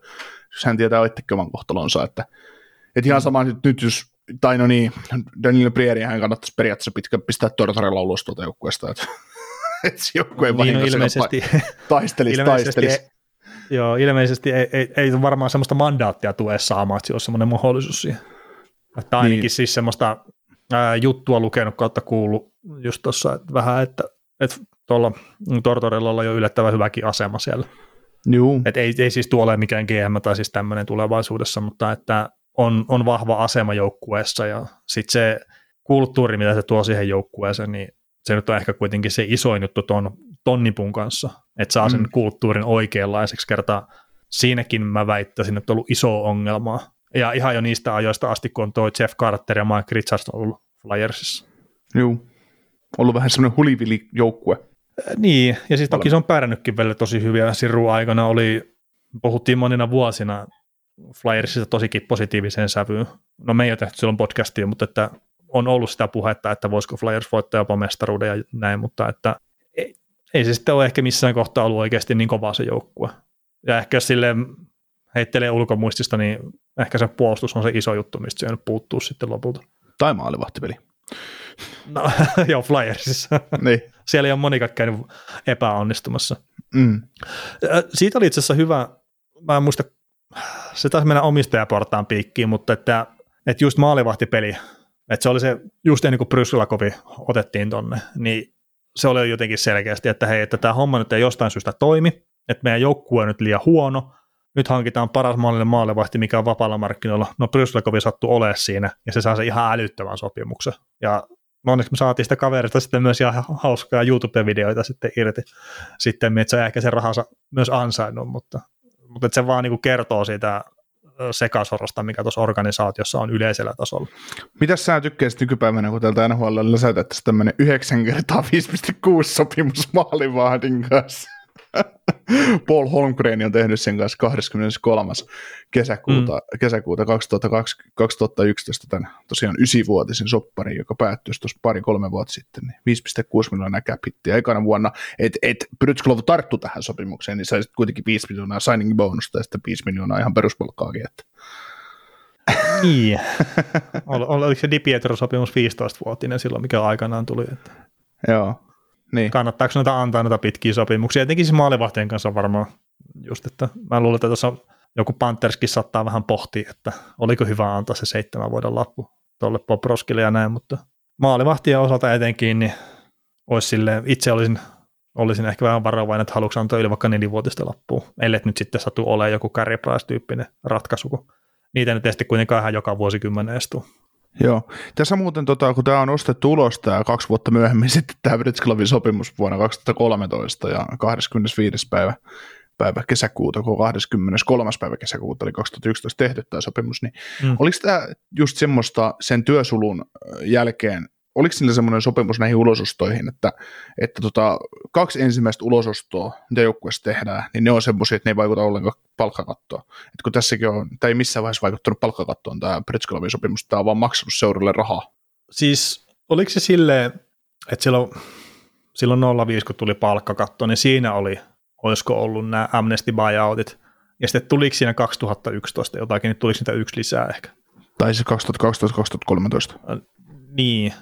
B: jos hän tietää itsekin oman kohtalonsa. Että, että ihan sama nyt, nyt jos, tai no niin, Daniel Brieri hän kannattaisi periaatteessa pitkä, pistää Tortorella ulos tuolta joukkueesta. Että, että se joukkue
A: Niin, no, ilmeisesti,
B: taistelisi,
A: ilmeisesti,
B: taistelisi.
A: Joo, ilmeisesti ei, ei, ei, varmaan semmoista mandaattia tule saamaan, että se olisi semmoinen mahdollisuus siihen. Että ainakin niin. siis semmoista ää, juttua lukenut kautta kuullut just tuossa että vähän, että, että tuolla Tortorella on jo yllättävän hyväkin asema siellä.
B: Juu.
A: Et ei, ei siis tuo ole mikään GM tai siis tämmöinen tulevaisuudessa, mutta että on, on vahva asema joukkueessa ja sitten se kulttuuri, mitä se tuo siihen joukkueeseen, niin se nyt on ehkä kuitenkin se isoin juttu ton, tonnipun kanssa, että saa sen
B: Mm.
A: kulttuurin oikeanlaiseksi kertaa. Siinäkin mä väittäisin, että on ollut iso ongelma. Ja ihan jo niistä ajoista asti, kun on toi Jeff Carter ja Mike Richardson ollut Flyersissa.
B: Juu. Ollut vähän semmoinen hulivili joukkue.
A: Äh, Niin, ja siis toki se on pärjännytkin vielä tosi hyviä. Siru aikana oli, puhuttiin monina vuosina Flyersista tosikin positiiviseen sävyyn. No me ei ole tehty silloin podcastia, mutta että on ollut sitä puhetta, että voisiko Flyers voittaa jopa mestaruuden ja näin, mutta että ei, se sitten ole ehkä missään kohtaa ollut oikeasti niin kova se joukkue. Ja ehkä jos silleen heittelee ulkomuistista, niin ehkä se puolustus on se iso juttu, mistä se puuttuu sitten lopulta.
B: Tai maalivahtipeli.
A: No, joo, Flyersissa.
B: niin.
A: Siellä ei ole monikaan käynyt epäonnistumassa.
B: Mm.
A: Siitä oli itse asiassa hyvä, mä en muista, se taisi mennä omistajaportaan piikkiin, mutta että, että just maalivahtipeli, että se oli se, just ennen kuin Bryslakovi otettiin tonne, niin se oli jotenkin selkeästi, että hei, että tämä homma nyt ei jostain syystä toimi, että meidän joukkue on nyt liian huono, nyt hankitaan paras mahdollinen maalivahti, mikä on vapaalla markkinoilla. No Bryslakovi sattui olemaan siinä, ja se saa se ihan älyttömän sopimuksen. Ja no onneksi me saatiin sitä kaverista sitten myös ihan hauskaa YouTube-videoita sitten irti. Sitten, että se on ehkä sen rahansa myös ansainnut, mutta, mutta se vaan niin kuin kertoo siitä sekasorosta, mikä tuossa organisaatiossa on yleisellä tasolla.
B: Mitäs sä tykkäisit nykypäivänä, kun täältä NHL lisätettäisiin tämmöinen 9 kertaa 5,6 sopimus maalivahdin kanssa? Paul Holmgren on tehnyt sen kanssa 23. kesäkuuta, mm. kesäkuuta 2020, 2011 tämän tosiaan ysivuotisen sopparin, joka päättyi tuossa pari-kolme vuotta sitten, niin 5,6 miljoonaa cap hittiä ekana vuonna, että et Brytsklov tarttu tähän sopimukseen, niin sai kuitenkin 5 miljoonaa signing bonusta ja sitten 5 miljoonaa ihan peruspalkkaakin, että
A: niin. Ol, oliko se Di Pietro-sopimus 15-vuotinen silloin, mikä aikanaan tuli? Että
B: Joo. Niin.
A: Kannattaako noita antaa noita pitkiä sopimuksia? Etenkin siis maalivahtien kanssa varmaan just, että mä luulen, että tuossa joku Pantherskin saattaa vähän pohtia, että oliko hyvä antaa se seitsemän vuoden lappu tuolle Poproskille ja näin, mutta maalivahtien osalta etenkin, niin olisi sille, itse olisin, olisin ehkä vähän varovainen, että haluatko antaa yli vaikka nelivuotista lappua, ellei nyt sitten satu ole joku carry price-tyyppinen ratkaisu, kun niitä nyt tietysti kuitenkaan ihan joka vuosikymmenen estuu.
B: Joo. Tässä muuten, tota, kun tämä on ostettu ulos tämä kaksi vuotta myöhemmin sitten tämä Britsklovin sopimus vuonna 2013 ja 25. päivä, päivä kesäkuuta, kun 23. päivä kesäkuuta oli 2011 tehty tämä sopimus, niin mm. oliko tämä just semmoista sen työsulun jälkeen oliko niillä semmoinen sopimus näihin ulosostoihin, että, että tota, kaksi ensimmäistä ulosostoa, mitä joukkueessa tehdään, niin ne on semmoisia, että ne ei vaikuta ollenkaan palkkakattoon. Et kun tässäkin on, ei missään vaiheessa vaikuttanut palkkakattoon tämä Pretskolovin sopimus, tämä on vaan maksanut seuralle rahaa.
A: Siis oliko se silleen, että silloin, silloin 05, kun tuli palkkakatto, niin siinä oli, olisiko ollut nämä amnesty buyoutit, ja sitten tuliko siinä 2011 jotakin, niin tuliko niitä yksi lisää ehkä?
B: Tai siis 2012-2013.
A: Niin,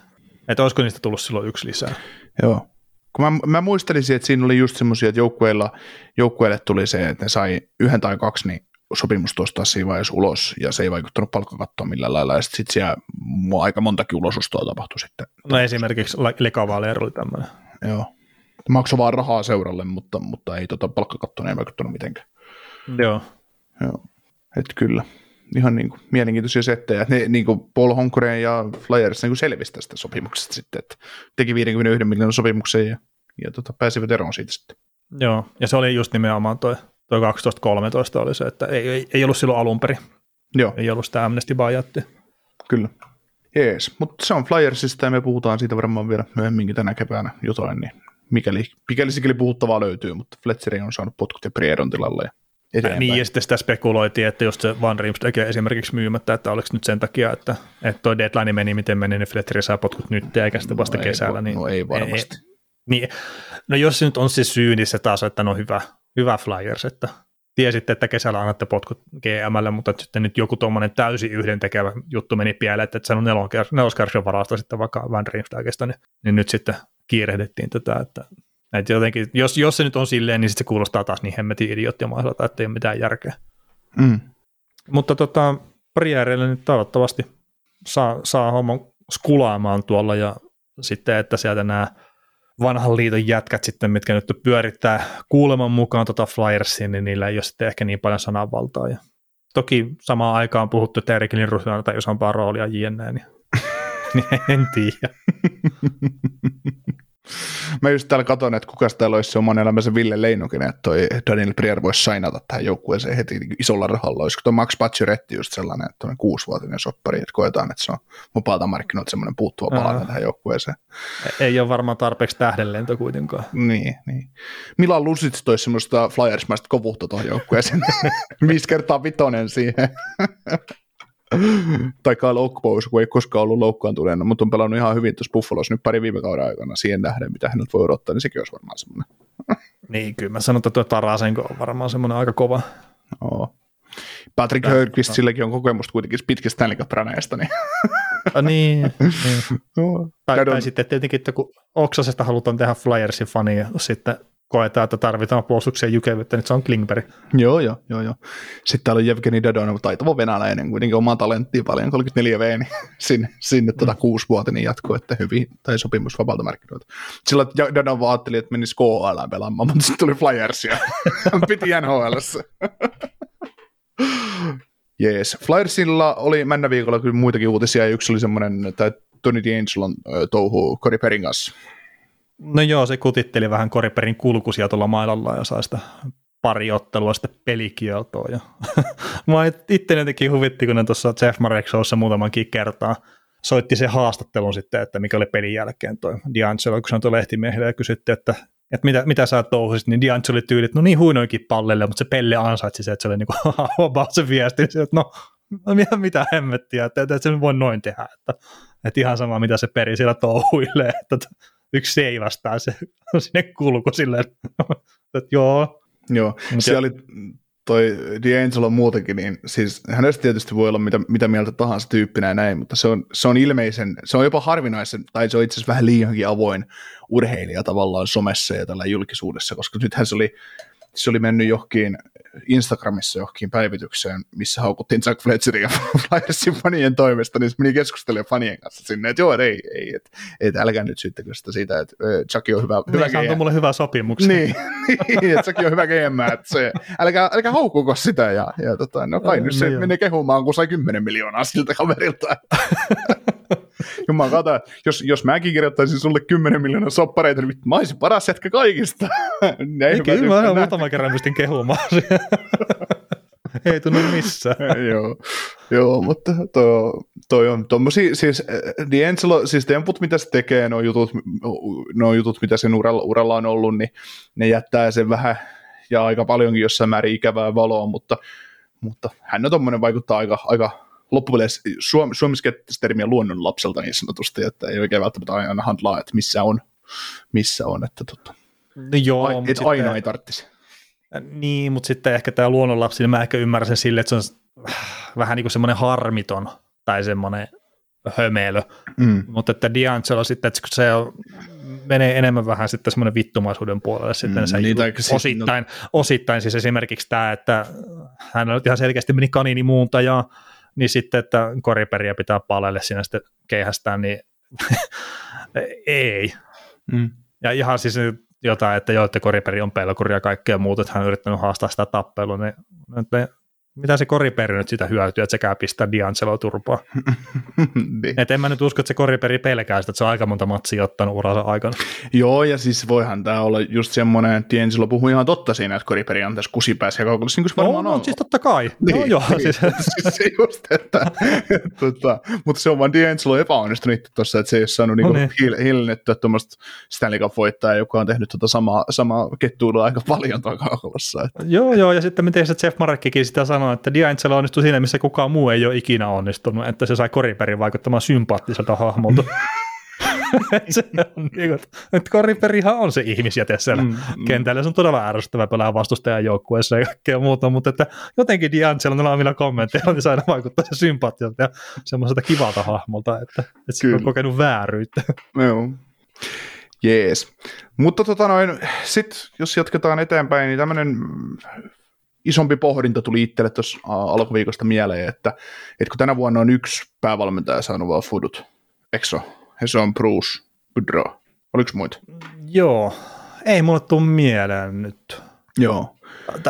A: että olisiko niistä tullut silloin yksi lisää?
B: Joo. Kun mä, mä muistelisin, että siinä oli just semmoisia, että joukkueilla, joukkueille tuli se, että ne sai yhden tai kaksi niin sopimus tuosta siinä vaiheessa ulos, ja se ei vaikuttanut palkkakattoon millään lailla, ja sitten sit siellä aika montakin ulosostoa tapahtui sitten.
A: No esimerkiksi Lekavaalier oli tämmöinen.
B: Joo. Maksoi vaan rahaa seuralle, mutta, mutta ei tota palkkakattoon ei vaikuttanut mitenkään.
A: Joo.
B: Joo. Että kyllä ihan niin kuin mielenkiintoisia settejä. Ne, niin kuin Paul Honkoren ja Flyers niin kuin selvisi tästä sopimuksesta sitten, että teki 51 miljoonan sopimuksen ja, ja tota, pääsivät eroon siitä sitten.
A: Joo, ja se oli just nimenomaan toi, toi 12-13 oli se, että ei, ei, ei ollut silloin alun perin.
B: Joo.
A: Ei ollut sitä amnesty buyoutia.
B: Kyllä. Jees, mutta se on Flyersista ja me puhutaan siitä varmaan vielä myöhemminkin tänä keväänä jotain, niin mikäli, mikäli sikäli puhuttavaa löytyy, mutta Fletcheri on saanut potkut ja Priedon tilalle ja eteenpäin.
A: Niin, ja sitten sitä spekuloitiin, että just se Van Riemsdijk esimerkiksi myymättä, että oliko nyt sen takia, että, että toi deadline meni miten meni, niin Fletcher saa potkut nyt, eikä sitten vasta
B: no
A: kesällä.
B: Ei,
A: niin,
B: no ei varmasti.
A: Ei, niin, no jos se nyt on se syy, niin se taas, että no hyvä, hyvä Flyers, että tiesitte, että kesällä annatte potkut GMlle, mutta sitten nyt joku tuommoinen täysin yhdentekevä juttu meni pieleen, että et on neloskärsien varasta sitten vaikka Van Riemsdijkista, niin, niin nyt sitten kiirehdittiin tätä, että et jotenkin, jos, jos se nyt on silleen, niin sit se kuulostaa taas niin hemmetin idioottimaiselta, että ei ole mitään järkeä.
B: Mm.
A: Mutta tota, Priereille nyt toivottavasti saa, saa homman skulaamaan tuolla ja sitten, että sieltä nämä vanhan liiton jätkät sitten, mitkä nyt pyörittää kuuleman mukaan tota Flyersin, niin niillä ei ole sitten ehkä niin paljon sananvaltaa. Ja toki samaan aikaan on puhuttu, että Erik Lindrusilla tai isompaa roolia jne, niin, niin en tiedä.
B: Mä just täällä katon, että kuka täällä olisi se oman elämänsä Ville Leinokinen, että toi Daniel Prier voisi sainata tähän joukkueeseen heti isolla rahalla. Olisiko tuo Max Pacioretti just sellainen, että on kuusivuotinen soppari, että koetaan, että se on vapaalta markkinoilta semmoinen puuttuva pala tähän joukkueeseen.
A: Ei ole varmaan tarpeeksi tähdenlento kuitenkaan.
B: Niin, niin. Milan Lusits toisi semmoista Flyersmäistä kovuutta tuohon joukkueeseen. Viisi kertaa vitonen siihen tai Kyle Okpous, kun ei koskaan ollut loukkaantuneena, mutta on pelannut ihan hyvin tuossa Buffalossa nyt pari viime kauden aikana siihen nähden, mitä hän voi odottaa, niin sekin olisi varmaan semmoinen.
A: niin, kyllä mä sanon, että tuo Tarasenko on varmaan semmoinen aika kova.
B: Oo. Patrick Högqvist, silläkin on kokemusta kuitenkin pitkistä Stanley Cup-raneista. Niin.
A: A, niin, niin. No, tai, tai, sitten tietenkin, että kun Oksasesta halutaan tehdä Flyersin fania, sitten koetaan, että tarvitaan puolustuksen jykevyyttä, niin se on Klingberg.
B: Joo, joo, joo, joo. Sitten täällä on Jevgeni Dadonov, taitava venäläinen, kuitenkin omaa talenttia paljon, 34 V, niin sinne, sinne tuota mm. tuota vuotinen jatko, että hyvin, tai sopimus vapaalta markkinoilta. Silloin Dadonov ajatteli, että menisi KHL pelaamaan, mutta sitten tuli Flyersia. Piti NHLssä. Jees. Flyersilla oli männä viikolla kyllä muitakin uutisia, ja yksi oli semmoinen, että Tony D'Angelon touhu Cory Perin kanssa
A: No joo, se kutitteli vähän Koriperin kulkusia tuolla mailalla ja sai sitä pari ottelua sitten pelikieltoa. Ja Mä itse jotenkin huvitti, kun ne tuossa Jeff Marek Showssa muutamankin kertaa soitti sen haastattelun sitten, että mikä oli pelin jälkeen toi D'Angelo, kun se on tuo lehtimiehelle ja kysytti, että että mitä, mitä sä touhusit, niin D'Angelo tyylit, no niin huinoinkin pallelle, mutta se Pelle ansaitsi se, että se oli niin kuin se viesti, että no mitä, mitä hemmettiä, että, että se voi noin tehdä, että, että ihan sama mitä se peri siellä touhuilee, että yksi se ei vastaa se sinne kulku silleen, että joo.
B: Joo, se oli toi D'Angelo muutenkin, niin siis hänestä tietysti voi olla mitä, mitä mieltä tahansa tyyppinä ja näin, mutta se on, se on ilmeisen, se on jopa harvinaisen, tai se on itse asiassa vähän liiankin avoin urheilija tavallaan somessa ja tällä julkisuudessa, koska nythän se oli, se oli mennyt johonkin Instagramissa johonkin päivitykseen, missä haukuttiin Jack Fletcherin ja Flyersin fanien toimesta, niin se meni keskustelemaan fanien kanssa sinne, että joo, ei, ei että et, älkää nyt syyttäkö sitä siitä, että Jack on hyvä, hyvä
A: niin, GM. mulle hyvä sopimuksen.
B: Niin, niin että Jack on hyvä GM, että se, älkää, älkää haukkuko sitä, ja, ja tota, no kai nyt se niin menee kehumaan, kun sai 10 miljoonaa siltä kaverilta. Jumala kata, jos, jos mäkin kirjoittaisin sulle 10 miljoonaa soppareita, niin mä olisin paras jätkä kaikista.
A: Ei, kyllä mä muutama kerran pystyn kehumaan Ei tunnu missään.
B: joo, joo, mutta toi, toi on tommosia, siis eh, D'Angelo, siis temput mitä se tekee, nuo jutut, nuo jutut mitä sen uralla, uralla on ollut, niin ne jättää sen vähän ja aika paljonkin jossain määrin ikävää valoa, mutta, mutta hän on tommonen vaikuttaa aika, aika loppupeleissä suom, suomeksi termiä luonnon lapselta niin sanotusti, että ei oikein välttämättä aina handlaa, että missä on, missä on, että tota,
A: no joo,
B: a, et aina ei tarvitsisi.
A: Niin, mutta sitten ehkä tämä luonnonlapsi, niin mä ehkä ymmärrän sen sille, että se on vähän niin kuin semmoinen harmiton tai semmoinen hömeilö, mm. mutta että D'Angelo sitten, että se on, menee enemmän vähän sitten semmoinen vittumaisuuden puolelle sitten mm, se niin, osittain, no... osittain siis esimerkiksi tämä, että hän ihan selkeästi meni ja niin sitten, että koriperiä pitää palelle siinä sitten keihästään, niin ei. Mm. Ja ihan siis jotain, että joo, että koriperi on pelkuri ja kaikkea muuta, että hän on yrittänyt haastaa sitä tappelua, niin mitä se koriperi nyt sitä hyötyy, että sekä pistää D'Angelo turpaa. niin. Et en mä nyt usko, että se koriperi pelkää sitä, että se on aika monta matsia ottanut uransa aikana.
B: Joo, ja siis voihan tämä olla just semmoinen, että D'Angelo puhuu ihan totta siinä, että koriperi on tässä kusipäässä ja kaukolla, niin kuin se varmaan no, on.
A: siis totta kai. Niin, joo, joo, niin, siis.
B: siis. se just, että, tota, mutta se on vaan D'Angelo epäonnistunut tuossa, että se ei ole saanut no niinku niin. hillinnettyä tuommoista Stanley Cup-voittajaa, joka on tehnyt tota samaa, samaa kettuilua aika paljon tuolla kaukolossa.
A: Joo, joo, ja sitten miten se Jeff Marekkikin sitä sanoi, että D'Angelo onnistui siinä, missä kukaan muu ei ole ikinä onnistunut, että se sai Koriperin vaikuttamaan sympaattiselta hahmolta. se on niin kuin, että Koriperihan on se ihmisjäte siellä mm, mm. kentällä. Se on todella ärsyttävä pelaa vastustajan joukkueessa ja kaikkea muuta, mutta että jotenkin D'Angelo omilla kommentteilla niin saada vaikuttaa se sympaattiselta ja semmoiselta kivalta hahmolta, että, että se on kokenut vääryyttä.
B: Joo. Jees. Mutta tota noin, sit, jos jatketaan eteenpäin, niin tämmöinen isompi pohdinta tuli itselle tuossa alkuviikosta mieleen, että, että kun tänä vuonna on yksi päävalmentaja saanut vaan fudut, eikö se se on Bruce Boudreau. Oliko muita?
A: Joo, ei mulle tule mieleen nyt.
B: Joo.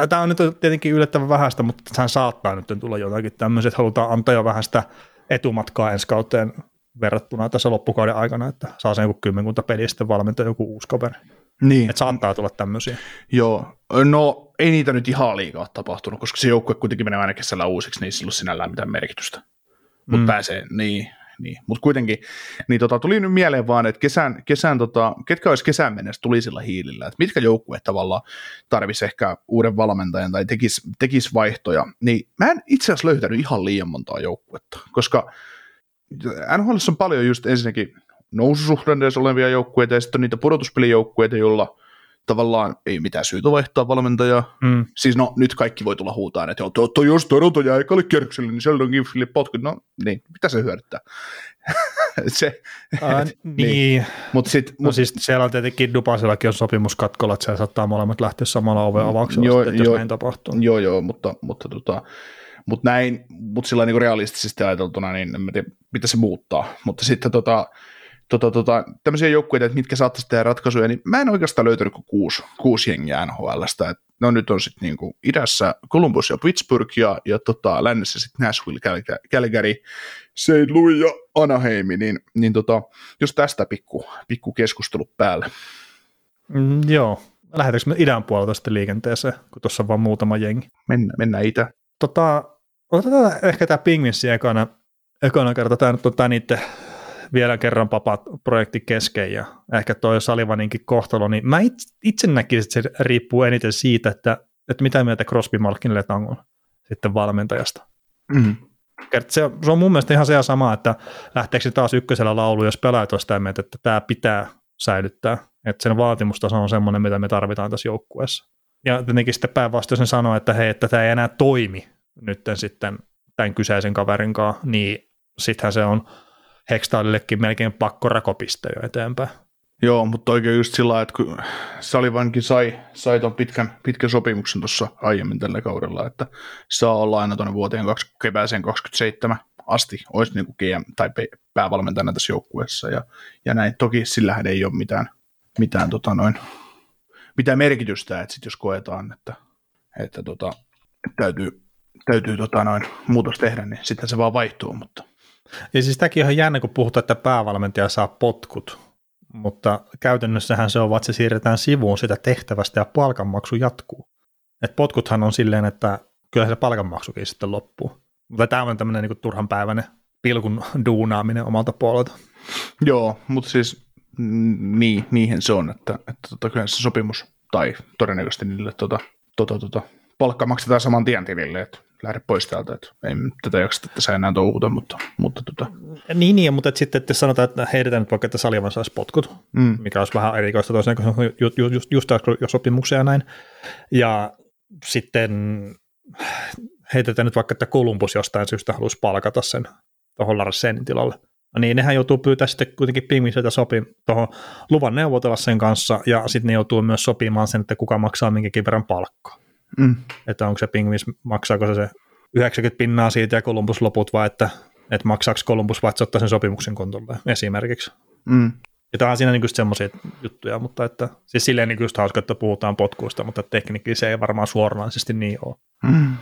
A: Tämä on nyt tietenkin yllättävän vähäistä, mutta sehän saattaa nyt tulla jotakin tämmöisiä, että halutaan antaa jo vähän sitä etumatkaa ensi kauteen verrattuna tässä loppukauden aikana, että saa sen joku kymmenkunta peliä sitten valmentaa joku uusi kaveri. Niin. Että saattaa tulla tämmöisiä.
B: Joo, no ei niitä nyt ihan liikaa tapahtunut, koska se joukkue kuitenkin menee aina kesällä uusiksi, niin ei sillä ole sinällään mitään merkitystä. Mutta mm. pääsee, niin, niin. Mutta kuitenkin, niin tota, tuli nyt mieleen vaan, että kesän, kesän tota, ketkä olisi kesän mennessä tuli sillä hiilillä, että mitkä joukkueet tavallaan tarvisi ehkä uuden valmentajan tai tekisi tekis vaihtoja, niin mä en itse asiassa löytänyt ihan liian montaa joukkuetta, koska NHL on paljon just ensinnäkin noususuhdanteessa olevia joukkueita ja sitten on niitä pudotuspelijoukkueita, joilla tavallaan ei mitään syytä vaihtaa valmentajaa. Mm. Siis no, nyt kaikki voi tulla huutaan, että to, to, jos Toronto jää ekalle kierrokselle, niin Sheldon Giffille potkut. No niin, mitä se hyödyttää? se,
A: äh, niin. niin.
B: Mut sit,
A: no mut, siis siellä on tietenkin Dupasellakin on sopimus katkolla, että siellä saattaa molemmat lähteä samalla oven avauksella, joo, sitten, jos näin tapahtuu.
B: Joo, joo, mutta, mutta tota, mutta näin, mutta sillä niin realistisesti ajateltuna, niin en tiedä, mitä se muuttaa. Mutta sitten tota, tota, tota, tämmöisiä joukkueita, että mitkä saattaisi tehdä ratkaisuja, niin mä en oikeastaan löytänyt kuin kuusi, kuusi jengiä NHLstä. Et no nyt on sitten niinku idässä Columbus ja Pittsburgh ja, ja tota, lännessä sitten Nashville, Calgary, St. Louis ja Anaheim, niin, niin tota, jos tästä pikku, pikku keskustelu päälle.
A: Mm, joo. Lähdetäänkö me idän puolelta sitten liikenteeseen, kun tuossa on vaan muutama jengi?
B: Mennään, mennään itä.
A: Tota, otetaan ehkä tämä Pingvinssi ekana, ekana kerta. Tämä nyt on tämä niiden vielä kerran papat projekti kesken ja ehkä toi Salivaninkin kohtalo, niin mä itse, itse näkisin, että se riippuu eniten siitä, että, että mitä mieltä Crosby Malkin Letang on sitten valmentajasta.
B: Mm.
A: Se, se on mun mielestä ihan se sama, että lähteekö taas ykkösellä laulu, jos pelaajat on sitä mieltä, että tämä pitää säilyttää, että sen vaatimustaso on semmoinen, mitä me tarvitaan tässä joukkueessa. Ja tietenkin sitten päinvastoin sen sanoo, että hei, että tämä ei enää toimi nyt sitten tämän kyseisen kaverin kanssa, niin sittenhän se on Hextaalillekin melkein pakko rakopiste jo eteenpäin.
B: Joo, mutta oikein just sillä että kun Salivankin sai, sai ton pitkän, pitkän sopimuksen tuossa aiemmin tällä kaudella, että saa olla aina tuonne vuoteen 20, kevääseen 27 asti, olisi niin kuin GM tai päävalmentajana tässä joukkueessa ja, ja näin. Toki sillähän ei ole mitään, mitään, tota noin, mitään merkitystä, että sit jos koetaan, että, että tota, täytyy, täytyy tota noin, muutos tehdä, niin sitten se vaan vaihtuu, mutta –
A: ja siis tämäkin on ihan jännä, kun puhutaan, että päävalmentaja saa potkut, mutta käytännössähän se on, että se siirretään sivuun sitä tehtävästä ja palkanmaksu jatkuu. Et potkuthan on silleen, että kyllä se palkanmaksukin sitten loppuu. Mutta tämä on tämmöinen niin turhan päiväinen pilkun duunaaminen omalta puolelta.
B: Joo, mutta siis niin, niihin se on, että, että tota, kyllä se sopimus, tai todennäköisesti niille tota, tota, tota, palkka maksetaan saman tien tilille, että lähde pois täältä, että ei tätä jaksa tässä enää touhuta, mutta, mutta tota.
A: Niin, niin, mutta että sitten että sanotaan, että heitetään nyt vaikka, että Salivan saisi potkut, mm. mikä olisi vähän erikoista toisena, kun just, just, just jo sopimuksia ja näin, ja sitten heitetään nyt vaikka, että Columbus jostain syystä haluaisi palkata sen tuohon Larsenin tilalle. No niin, nehän joutuu pyytää sitten kuitenkin Pingviseltä sopi tuohon luvan neuvotella sen kanssa, ja sitten ne joutuu myös sopimaan sen, että kuka maksaa minkäkin verran palkkaa. Mm. Että onko se pingvis, maksaako se se 90 pinnaa siitä ja Columbus loput vai että, että maksaako Columbus vai että se sen sopimuksen kontolle esimerkiksi. Mm. Ja tämä on siinä niin semmoisia juttuja, mutta että, siis silleen niin just hauska, että puhutaan potkuista, mutta teknikki se ei varmaan suoranaisesti niin ole. Mm.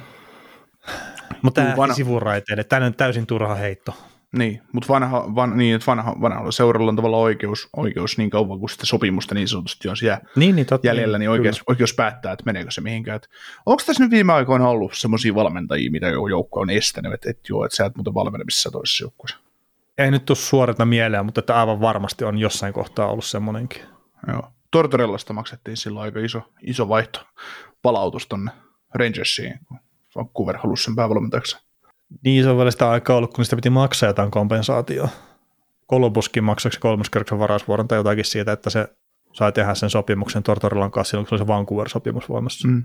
A: Mutta tämä sivuraiteille, tämä on täysin turha heitto.
B: Niin, mutta vanha, van, niin, että vanha, vanhalla seuralla on tavallaan oikeus, oikeus niin kauan kuin sitä sopimusta niin sanotusti on siellä niin, niin, totta, jäljellä, niin oikeus, oikeus päättää, että meneekö se mihinkään. Että onko tässä nyt viime aikoina ollut semmoisia valmentajia, mitä joukko on estänyt, että, että joo, että sä et muuten valmenne missä toisessa joukkueessa?
A: Ei nyt tule suorata mieleen, mutta että aivan varmasti on jossain kohtaa ollut semmoinenkin.
B: Joo. Tortorellasta maksettiin silloin aika iso, iso vaihto palautus tonne Rangersiin, kun Vancouver halusi sen päävalmentajaksi.
A: Niin, se on vielä sitä aikaa ollut, kun sitä piti maksaa jotain kompensaatioa. Columbuskin maksaksi kolmoskerroksen varausvuoron tai jotakin siitä, että se sai tehdä sen sopimuksen Tortorillan kanssa silloin, kun se oli se Vancouver-sopimus voimassa. Mm.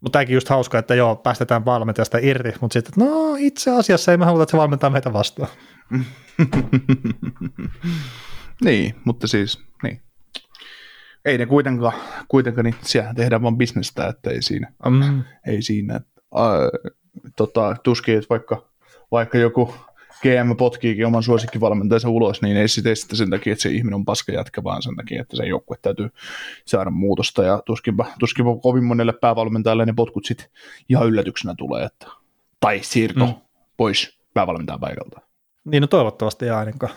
A: Mutta tämäkin just hauska, että joo, päästetään valmentajasta irti, mutta sitten, että no itse asiassa ei me haluta, että se valmentaa meitä vastaan.
B: niin, mutta siis, niin. Ei ne kuitenkaan, kuitenkaan niin siellä tehdään vaan bisnestä, että ei siinä, mm. ei siinä. Äh, tota, tuskin, että vaikka, vaikka joku GM potkiikin oman suosikkivalmentajansa ulos, niin ei sitä sitä sen takia, että se ihminen on paska jätkä, vaan sen takia, että se joukkue täytyy saada muutosta, ja tuskinpa, tuskinpa kovin monelle päävalmentajalle ne potkut sitten ihan yllätyksenä tulee, että, tai siirto mm. pois päävalmentajan paikalta.
A: Niin, no toivottavasti ei ainakaan.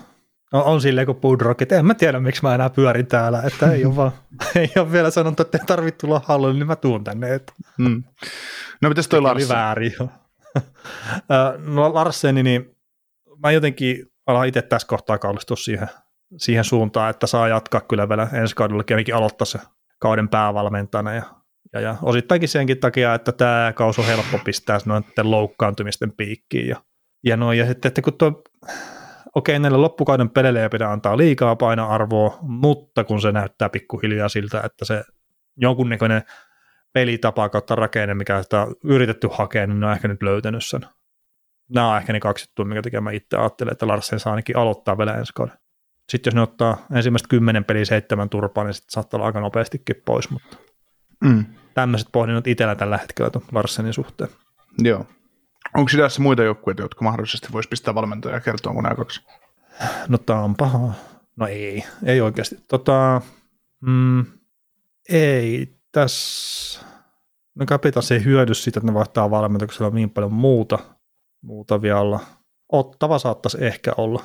A: No, on silleen kuin Budrock, että en mä tiedä, miksi mä enää pyörin täällä, että ei ole, vaan, ei ole vielä sanottu, että ei tarvitse tulla hallille, niin mä tuun tänne. Että. Mm.
B: No mitäs toi Larsen?
A: Oli väärin jo. No Larseni, niin mä jotenkin alan itse tässä kohtaa kallistua siihen, siihen suuntaan, että saa jatkaa kyllä vielä ensi kaudella ainakin aloittaa se kauden päävalmentajana ja, ja, ja osittainkin senkin takia, että tämä kausi on helppo pistää noiden loukkaantumisten piikkiin ja, ja, no, ja sitten, että kun tuo okei, näille loppukauden peleille ei pidä antaa liikaa painoarvoa, mutta kun se näyttää pikkuhiljaa siltä, että se jonkunnäköinen pelitapa kautta rakenne, mikä sitä on yritetty hakea, niin ne on ehkä nyt löytänyt sen. Nämä on ehkä ne kaksi juttua, mikä tekee mä itse ajattelen, että Larsen saa ainakin aloittaa vielä ensi kauden. Sitten jos ne ottaa ensimmäistä kymmenen peliä seitsemän turpaa, niin sitten saattaa olla aika nopeastikin pois, mutta mm. tämmöiset pohdinnot itsellä tällä hetkellä Larsenin suhteen.
B: Joo. Onko tässä muita joukkueita, jotka mahdollisesti voisi pistää valmentajaa ja kertoa mun kaksi?
A: No tämä on paha. No ei, ei oikeasti. Tota, mm, ei tässä, no Capitals ei hyödy siitä, että ne vaihtaa siellä on niin paljon muuta, muuta vielä Ottava saattaisi ehkä olla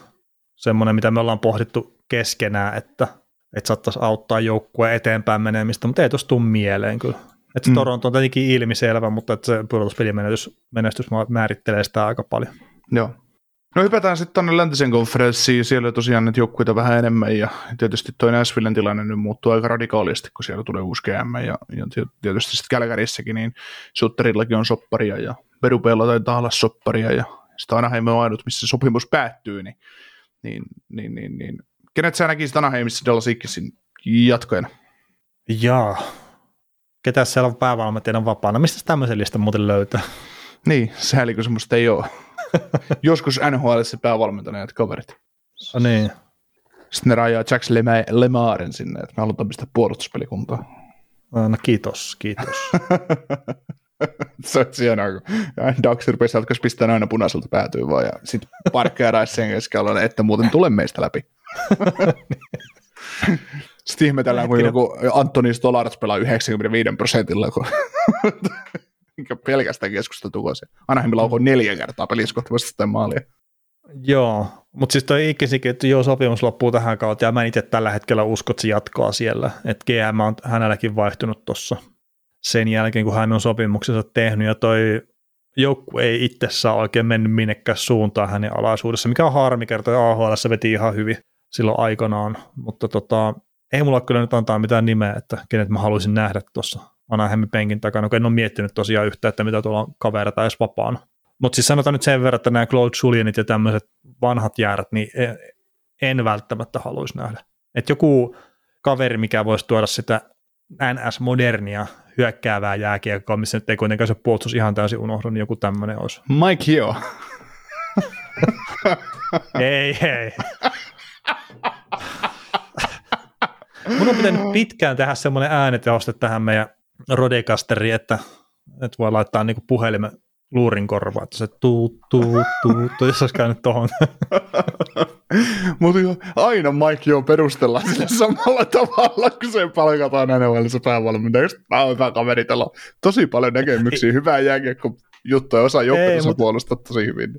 A: semmoinen, mitä me ollaan pohdittu keskenään, että, että saattaisi auttaa joukkueen eteenpäin menemistä, mutta ei tuossa tule mieleen kyllä. Että se mm. Toronto on tietenkin ilmiselvä, mutta että se pudotuspelin menestys, menestys määrittelee sitä aika paljon.
B: Joo. No hypätään sitten tuonne läntisen konferenssiin, siellä tosiaan nyt joukkueita vähän enemmän ja tietysti toi Nashvillen tilanne nyt muuttuu aika radikaalisti, kun siellä tulee uusi GM ja, ja tietysti sitten Kälkärissäkin, niin Sutterillakin on sopparia ja Perupeella taitaa olla sopparia ja sitten Anaheim on ainut, missä sopimus päättyy, niin, niin, niin, niin, niin. kenet sä näkisit Anaheimissa Dallas Eaglesin jatkojana?
A: Jaa. Ketä siellä on päävalmentajana vapaana? Mistä tämmöisen listan muuten löytää?
B: Niin, sääli kun semmoista ei ole. Joskus NHL ja kaverit.
A: Oh, niin.
B: Sitten ne rajaa Jax Lemaren sinne, että me halutaan pistää puolustuspelikuntaa.
A: No kiitos, kiitos.
B: se on hienoa, kun Dax rupesi jatkossa pistää aina punaiselta päätyy vaan, ja sitten parkkeeraisi sen keskellä, että muuten tule meistä läpi. sitten ihmetellään, kun joku Antoni Stolarz pelaa 95 prosentilla, kun pelkästään keskusteltu vuosi. Anaheim laukoo neljä kertaa pelissä kohti vasta maalia.
A: Joo, mutta siis toi ikisikin, että joo, sopimus loppuu tähän kautta, ja mä en itse tällä hetkellä usko, että se jatkoa siellä. Että GM on hänelläkin vaihtunut tuossa sen jälkeen, kun hän on sopimuksensa tehnyt, ja toi joukku ei itse saa oikein mennyt minnekään suuntaan hänen alaisuudessa, mikä on harmi, kertoo AHL se veti ihan hyvin silloin aikanaan, mutta tota, ei mulla kyllä nyt antaa mitään nimeä, että kenet mä haluaisin nähdä tuossa Anaheimin penkin takana, kun en ole miettinyt tosiaan yhtä, että mitä tuolla on kavereita edes vapaana. Mutta siis sanotaan nyt sen verran, että nämä Claude Julianit ja tämmöiset vanhat jäärät, niin e- en välttämättä haluaisi nähdä. Että joku kaveri, mikä voisi tuoda sitä NS-modernia hyökkäävää jääkiekkoa, missä nyt ei kuitenkaan se puolustus ihan täysin unohdu, niin joku tämmöinen olisi.
B: Mike Hio.
A: ei, ei. Mun on pitänyt pitkään tehdä semmoinen äänetehoste tähän meidän Rodecasteriin, että, että voi laittaa niinku puhelimen luurin korvaa, että se tuu, tuu, tuu, tuu jos olisi käynyt tohon.
B: Mutta aina Mike jo perustellaan sillä samalla tavalla, kun se palkataan NHLissa päävalmentajaksi. Mä oon hyvä kaveri, täällä on tosi paljon näkemyksiä, hyvää jääkiekko juttuja, osaa joukkueessa mut... puolustaa tosi hyvin.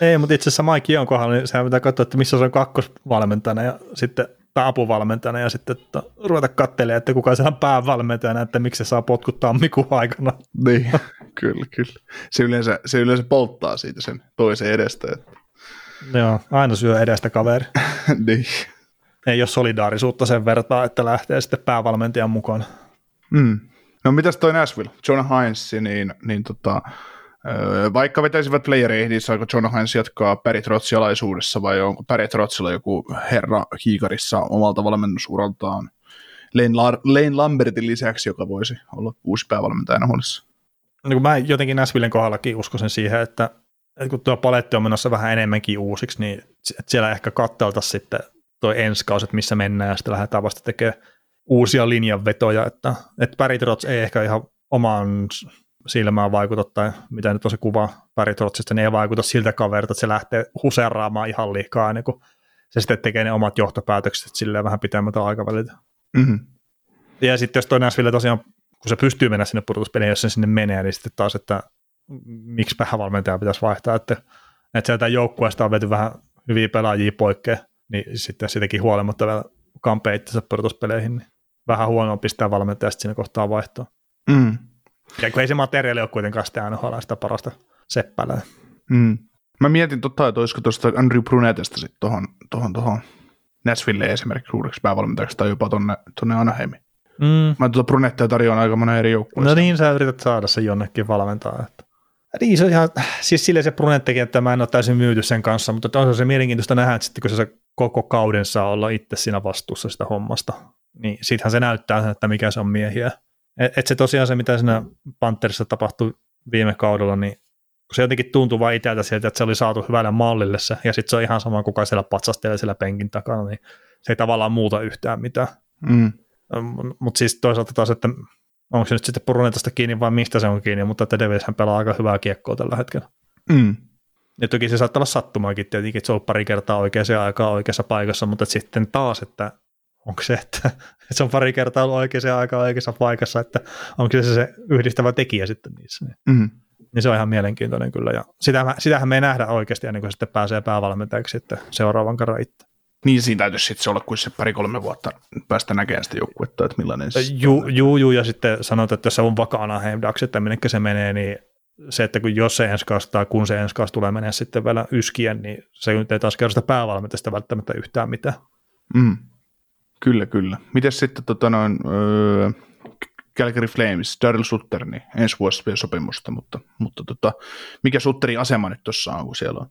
A: Ei, mutta itse asiassa Mike on kohdalla, niin sehän pitää katsoa, että missä se on kakkosvalmentajana ja sitten tai apuvalmentajana ja sitten että ruveta katselemaan, että kuka se on päävalmentajana, että miksi se saa potkut tammikuun aikana.
B: Niin, kyllä, kyllä. Se yleensä, se yleensä polttaa siitä sen toisen edestä. Että...
A: Joo, aina syö edestä kaveri.
B: niin.
A: Ei ole solidaarisuutta sen vertaa, että lähtee sitten päävalmentajan mukaan.
B: Mm. No mitäs toi Nashville? John Hines, niin, niin tota, vaikka vetäisivät playereihin, niin saako John Hines jatkaa Barry Trotsin alaisuudessa vai onko Barry Trotsilla joku herra hiikarissa omalta valmennusuraltaan Lane, La- Lane Lambertin lisäksi, joka voisi olla uusi päävalmentajana huolissa?
A: No, mä jotenkin Näsvillen kohdallakin uskoisin siihen, että, että kun tuo paletti on menossa vähän enemmänkin uusiksi, niin siellä ehkä katteltaisiin sitten tuo ensi kausi, että missä mennään ja sitten lähdetään vasta tekemään uusia linjanvetoja, että, että Barry Trotz ei ehkä ihan omaan silmään vaikuta, tai mitä nyt on se kuva Päritrotsista, niin ei vaikuta siltä kaverilta, että se lähtee huseraamaan ihan liikaa, niin kun se sitten tekee ne omat johtopäätökset silleen vähän pitemmältä aikaväliltä.
B: Mm-hmm.
A: Ja sitten jos toinen Nashville tosiaan, kun se pystyy mennä sinne pudotuspeleihin, jos se sinne menee, niin sitten taas, että miksi valmentaja pitäisi vaihtaa, että, että sieltä joukkueesta on vety vähän hyviä pelaajia poikkea, niin sitten sitäkin huolimatta vielä kampee itsensä pudotuspeleihin, niin vähän huonoa pistää valmentajasta siinä kohtaa vaihtoa.
B: Mm.
A: Ja kun ei se materiaali ole kuitenkaan sitä NHL sitä parasta seppälää.
B: Mm. Mä mietin totta, että olisiko tuosta Andrew Brunetesta sitten tuohon, tohon, tohon Nashville esimerkiksi uudeksi päävalmentajaksi tai jopa tonne, tonne Anaheimiin.
A: Mm.
B: Mä tuota Brunettia tarjoan aika monen eri joukkueeseen.
A: No niin, sä yrität saada se jonnekin valmentaa. Että. Niin, se on ihan, siis sille se Brunettikin, että mä en ole täysin myyty sen kanssa, mutta on se mielenkiintoista nähdä, että sitten kun se koko kauden saa olla itse siinä vastuussa sitä hommasta, niin siitähän se näyttää, että mikä se on miehiä. Et, et se tosiaan se, mitä siinä Pantherissa tapahtui viime kaudella, niin kun se jotenkin tuntuu vain itseltä sieltä, että se oli saatu hyvälle mallille se, ja sitten se on ihan sama, kuka siellä patsastelee siellä penkin takana, niin se ei tavallaan muuta yhtään mitään.
B: Mm.
A: Mutta siis toisaalta taas, että onko se nyt sitten Purunetasta kiinni vai mistä se on kiinni, mutta että hän pelaa aika hyvää kiekkoa tällä hetkellä.
B: Mm.
A: Ja toki se saattaa olla sattumaakin tietenkin, että se on pari kertaa oikeaan aikaan oikeassa paikassa, mutta sitten taas, että onko se, että se on pari kertaa ollut oikeaan aikaan oikeassa paikassa, että onko se se yhdistävä tekijä sitten niissä. Niin,
B: mm.
A: niin se on ihan mielenkiintoinen kyllä, ja sitähän, sitähän me ei nähdä oikeasti ennen kuin sitten pääsee päävalmentajaksi sitten seuraavan kerran itse.
B: Niin siinä täytyisi sitten olla kuin se pari-kolme vuotta päästä näkemään sitä joukkuetta, että millainen se
A: Juu, ju, ju, ja sitten sanotaan, että jos se on vakaana Heimdax, että minnekä se menee, niin se, että kun jos se ensi kausi tai kun se ensi kausi tulee menee sitten vielä yskien, niin se nyt ei taas kerro sitä päävalmentajasta välttämättä yhtään mitään.
B: Mm. Kyllä, kyllä. Miten sitten tota noin, öö, Calgary Flames, Daryl Sutter, niin ensi vuosi vielä sopimusta, mutta, mutta tota, mikä Sutterin asema nyt tuossa on, kun siellä on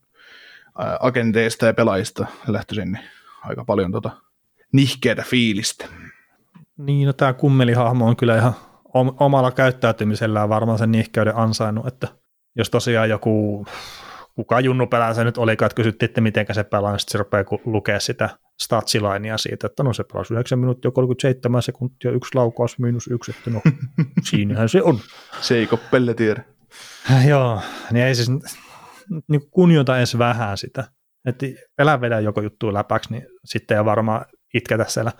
B: ää, agenteista ja pelaajista lähtöisin, niin aika paljon tota nihkeätä fiilistä.
A: Niin, no tämä kummelihahmo on kyllä ihan omalla käyttäytymisellään varmaan sen nihkeyden ansainnut, että jos tosiaan joku, kuka junnu pelää se nyt olikaan, että kysyttiin, että miten se pelaa, niin sitten se rupeaa lukea sitä statsilainia siitä, että no se pelasi 9 minuuttia, 37 sekuntia, yksi laukaus, miinus yksi, että no siinähän se on.
B: Se ei koppelle tiedä.
A: Joo, niin ei siis niin kunnioita edes vähän sitä. Että elää vedä joko juttu läpäksi, niin sitten ei varmaan itketä siellä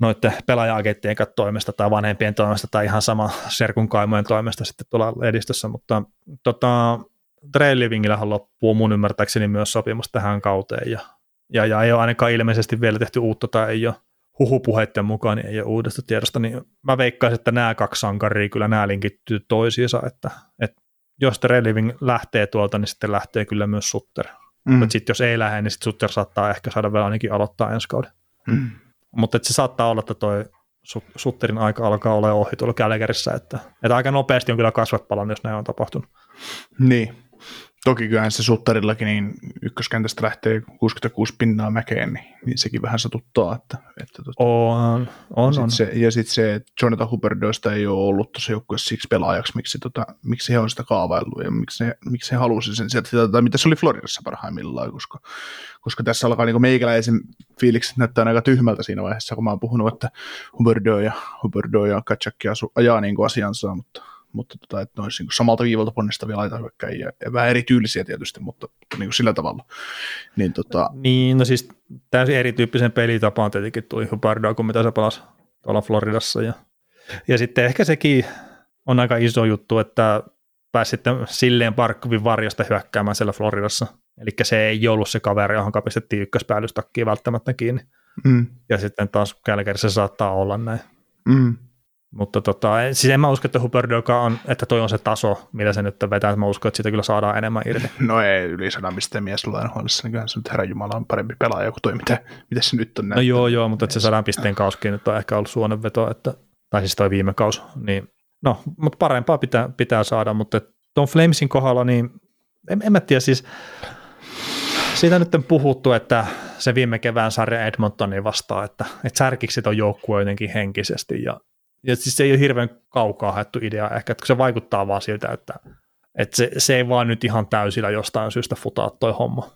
A: noiden pelaaja-agenttien toimesta tai vanhempien toimesta tai ihan sama serkun kaimojen toimesta sitten tuolla edistössä, mutta tota, Trail Livingillähän loppuu mun ymmärtääkseni myös sopimus tähän kauteen ja, ja, ja ei ole ainakaan ilmeisesti vielä tehty uutta tai ei ole huhupuheiden mukaan, niin ei ole uudesta tiedosta, niin mä veikkaisin, että nämä kaksi sankaria kyllä nämä linkittyy toisiinsa, että, että jos Trail Living lähtee tuolta, niin sitten lähtee kyllä myös Sutter. Mm. Mutta sitten jos ei lähde, niin sitten Sutter saattaa ehkä saada vielä ainakin aloittaa ensi kauden. Mm. Mutta se saattaa olla, että toi Sutterin aika alkaa olla ohi tuolla Kälkärissä, että, että aika nopeasti on kyllä kasvat palannut, jos näin on tapahtunut.
B: Niin, Toki kyllähän se Suttarillakin niin ykköskentästä lähtee 66 pinnaa mäkeen, niin, niin sekin vähän satuttaa. Että, että
A: tota, on, on,
B: ja
A: on.
B: Se, ja sitten se, että Jonathan Huberdoista ei ole ollut tuossa joukkueessa siksi pelaajaksi, miksi, tota, miksi he on sitä kaavaillut ja miksi he, miksi he halusivat sen sieltä, tai mitä se oli Floridassa parhaimmillaan, koska, koska tässä alkaa niin meikäläisen fiilikset näyttää aika tyhmältä siinä vaiheessa, kun mä oon puhunut, että Huberdo ja, Huberdo ja Katchakki ajaa niin asiansa, mutta mutta tota, että ne olisi niin samalta viivalta ponnistavia laitahyökkäjiä, ja vähän erityylisiä tietysti, mutta, niin kuin sillä tavalla.
A: Niin, tota... niin, no siis täysin erityyppisen pelitapaan tietenkin tuli Hubardoa kuin mitä se pelasi tuolla Floridassa, ja, ja sitten ehkä sekin on aika iso juttu, että pääsi sitten silleen Parkkovin varjosta hyökkäämään siellä Floridassa. Eli se ei ollut se kaveri, johon pistettiin ykköspäälystakkiin välttämättä kiinni. Mm. Ja sitten taas Kälkärissä saattaa olla näin. Mm. Mutta tota, siis en mä usko, että Huberdoka on, että toi on se taso, millä se nyt vetää. Mä uskon, että siitä kyllä saadaan enemmän irti.
B: No ei, yli sadan pisteen mies luenhuolissa, niin kyllähän se nyt herran Jumala on parempi pelaaja kuin toi, mitä, mitä se nyt on
A: näyttänyt. No joo, joo, mutta että se sadan pisteen kauskin nyt on ehkä ollut suonenveto, että, tai siis toi viime kaus, niin no, mutta parempaa pitää, pitää saada, mutta tuon Flamesin kohdalla, niin en, en mä tiedä, siis siitä nyt on puhuttu, että se viime kevään sarja Edmontonin vastaa, että, että särkiksi on joukkue jotenkin henkisesti ja ja siis se ei ole hirveän kaukaa haettu idea ehkä, että se vaikuttaa vaan siltä, että, että se, se ei vaan nyt ihan täysillä jostain syystä futaa toi homma.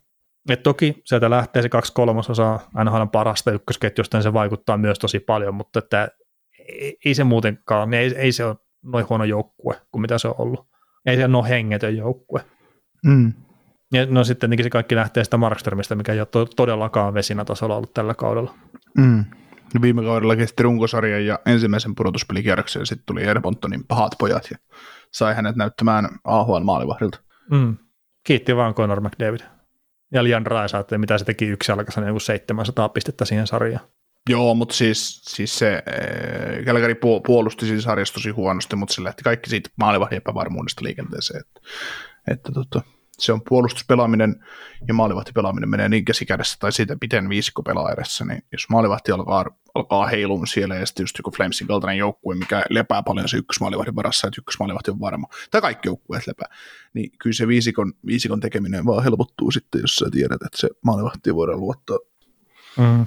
A: Et toki sieltä lähtee se kaksi kolmasosaa NHL parasta ykkösketjusta, niin se vaikuttaa myös tosi paljon, mutta että ei se muutenkaan, niin ei, ei se ole noin huono joukkue kuin mitä se on ollut. Ei se ole noin hengetön joukkue. Mm. Ja no sitten se kaikki lähtee sitä Markströmistä, mikä ei ole to- todellakaan vesinä tasolla ollut tällä kaudella. Mm.
B: Viime kaudella kesti runkosarjan ja ensimmäisen pudotuspelikierroksen ja sitten tuli Edmontonin pahat pojat ja sai hänet näyttämään AHL-maalivahdilta. Mm.
A: Kiitti vaan Conor McDavid. Ja Lian Raisa, mitä se teki yksi alkaisen joku 700 pistettä siihen sarjaan.
B: Joo, mutta siis, siis se Kälkäri puolusti siinä sarjassa tosi huonosti, mutta se lähti kaikki siitä maalivahdin epävarmuudesta liikenteeseen. Että, että tota, se on puolustuspelaaminen ja maalivahtipelaaminen menee niin käsikädessä tai siitä miten viisikko pelaa edessä, niin jos maalivahti alkaa, alkaa heilun siellä ja sitten just joku Flamesin kaltainen joukkue, mikä lepää paljon se ykkösmaalivahdin varassa, että ykkösmaalivahti on varma, tai kaikki joukkueet lepää, niin kyllä se viisikon, viisikon tekeminen vaan helpottuu sitten, jos sä tiedät, että se maalivahti voidaan luottaa. Mm.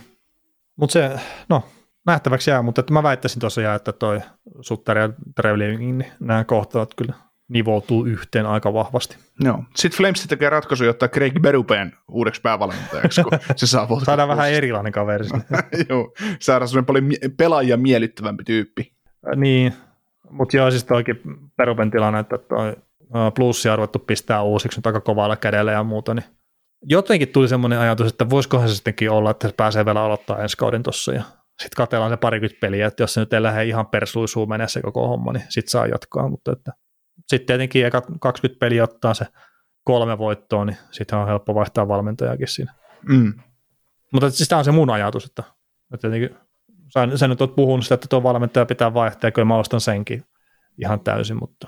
A: Mutta se, no nähtäväksi jää, mutta että mä väittäisin tosiaan, että toi Sutter ja Trevlin, niin nämä kohtavat kyllä nivoutuu yhteen aika vahvasti.
B: Joo. Sitten Flames tekee ratkaisu, jotta Craig Berupeen uudeksi päävalmentajaksi, kun se saa
A: Saadaan vähän erilainen kaveri.
B: joo, saadaan sellainen paljon pelaajia miellyttävämpi tyyppi.
A: Niin, mutta joo, siis toikin Berupen tilanne, että toi plussi arvottu pistää uusiksi nyt aika kovalla kädellä ja muuta, niin jotenkin tuli semmoinen ajatus, että voisikohan se sittenkin olla, että se pääsee vielä aloittaa ensi kauden tuossa ja sitten katsellaan se parikymmentä peliä, että jos se nyt ei lähde ihan persluisuun menee se koko homma, niin sitten saa jatkaa, mutta että sitten tietenkin eka 20 peliä ottaa se kolme voittoa, niin sitten on helppo vaihtaa valmentajakin siinä. Mm. Mutta siis tämä on se mun ajatus, että, että tietenkin sä, sä nyt oot puhunut sitä, että tuo valmentaja pitää vaihtaa, ja kyllä mä ostan senkin ihan täysin, mutta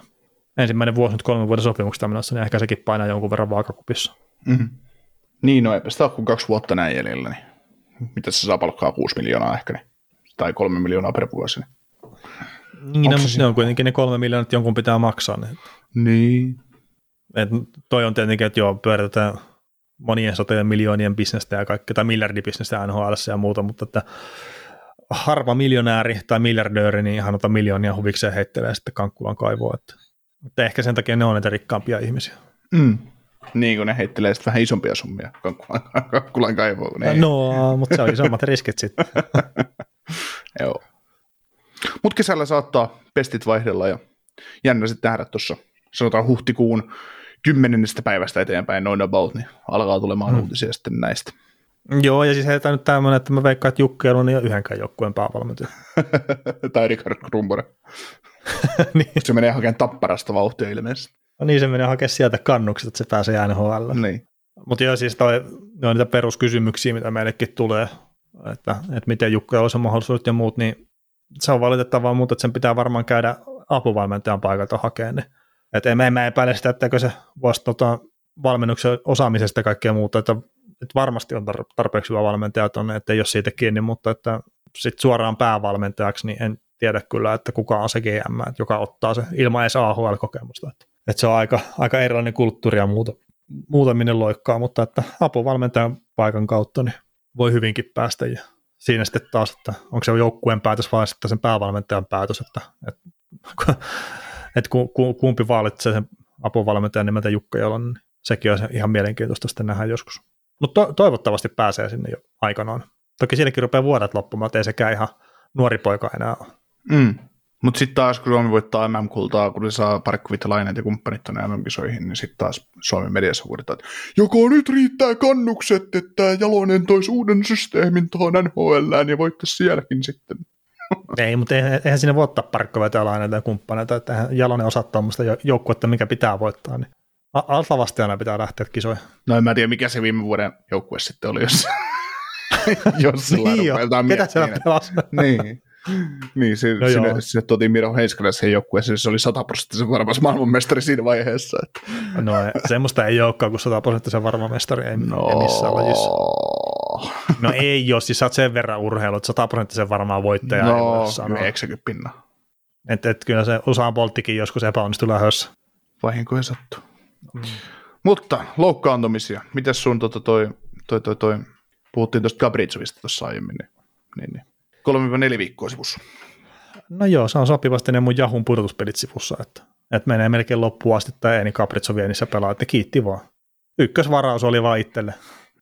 A: ensimmäinen vuosi nyt kolmen vuoden sopimuksesta menossa, niin ehkä sekin painaa jonkun verran vaakakupissa.
B: Mm-hmm. Niin, no eipä sitä ole kuin kaksi vuotta näin jäljellä, niin mitä se saa palkkaa 6 miljoonaa ehkä, niin, tai kolme miljoonaa per vuosi. Niin.
A: Niin, no, ne on kuitenkin ne kolme miljoonaa, jonkun pitää maksaa. Niin.
B: niin.
A: Et toi on tietenkin, että joo, pyöritetään monien satojen miljoonien bisnestä ja kaikkea, tai miljardibisnestä NHL ja muuta, mutta että harva miljonääri tai miljardööri, niin ihan ota miljoonia huvikseen heittelee sitten Kankkulan kaivoa. Että, että ehkä sen takia ne on näitä rikkaampia ihmisiä.
B: Mm. Niin, kun ne heittelee sitten vähän isompia summia Kankkulan, kankkulan kaivoon.
A: Ne no, mutta se on isommat riskit sitten.
B: Joo. Mutta kesällä saattaa pestit vaihdella ja jännä sitten nähdä tuossa, sanotaan huhtikuun kymmenennestä päivästä eteenpäin noin about, niin alkaa tulemaan hmm. uutisia sitten näistä.
A: Joo, ja siis heitä nyt tämmöinen, että mä veikkaan, että Jukki on niin yhdenkään joukkueen päävalmentaja.
B: tai Richard Krumbore. niin. Se menee hakemaan tapparasta vauhtia ilmeisesti.
A: No niin, se menee hakemaan sieltä kannukset, että se pääsee NHL.
B: Niin.
A: Mutta joo, siis toi, ne on niitä peruskysymyksiä, mitä meillekin tulee, että, että miten Jukka olisi mahdollisuudet ja muut, niin se on valitettavaa, mutta sen pitää varmaan käydä apuvalmentajan paikalta hakemaan ne. Että en, mä epäile sitä, että se voisi tota, valmennuksen osaamisesta ja kaikkea muuta, että, että varmasti on tarpeeksi hyvä valmentaja tuonne, että ole siitä kiinni, mutta että sitten suoraan päävalmentajaksi, niin en tiedä kyllä, että kuka on se GM, joka ottaa se ilman edes AHL-kokemusta. Että, että se on aika, aika erilainen kulttuuri ja muuta, muuta minne loikkaa, mutta että apuvalmentajan paikan kautta niin voi hyvinkin päästä ja siinä sitten taas, että onko se joukkueen päätös vai sitten sen päävalmentajan päätös, että, että, että kumpi valitsee sen apuvalmentajan nimeltä Jukka Jalon, niin sekin on ihan mielenkiintoista sitten nähdä joskus. Mutta to- toivottavasti pääsee sinne jo aikanaan. Toki siinäkin rupeaa vuodet loppumaan, että ei sekään ihan nuori poika enää ole.
B: Mm. Mutta sitten taas, kun Suomi voittaa MM-kultaa, kun se saa parkkuvittalaineet ja kumppanit tuonne MM-kisoihin, niin sitten taas Suomen mediassa huudetaan, että joko nyt riittää kannukset, että Jalonen toisi uuden systeemin tuohon NHL ja voittaisi sielläkin sitten.
A: Ei, mutta eihän sinne voi ottaa parkkuvittalaineita ja kumppaneita, että Jalonen osaa tuommoista joukkuetta, mikä pitää voittaa. Niin altavastiana pitää lähteä kisoihin.
B: No en mä tiedä, mikä se viime vuoden joukkue sitten oli, jos, jos
A: sillä niin jo, ketä siellä pelasi.
B: niin niin, se, no sinne, sinne tuotiin Miro Heiskanen siihen joukkueeseen, se oli sataprosenttisen varmaan maailmanmestari siinä vaiheessa. Että.
A: No semmoista ei olekaan kuin sataprosenttisen varmamestari, ei, no. ei missään lajissa. No ei jos siis sä oot sen verran urheilu, että sataprosenttisen varmaan voittaja
B: no, ei voi sanoa. pinna.
A: Että et, kyllä se Usaan Bolttikin joskus epäonnistui lähössä.
B: Vahinkoja sattuu. Mm. Mutta loukkaantumisia. Mites sun tota toi, toi, toi, toi, puhuttiin tuosta Gabritsovista tuossa aiemmin, niin, niin, niin 3-4 viikkoa sivussa.
A: No joo, se on sopivasti ne mun Jahun pudotuspelit sivussa, että, että menee melkein loppuun asti, että Eeni Caprizzo Vienissä pelaa, että kiitti vaan. Ykkösvaraus oli vaan itselle.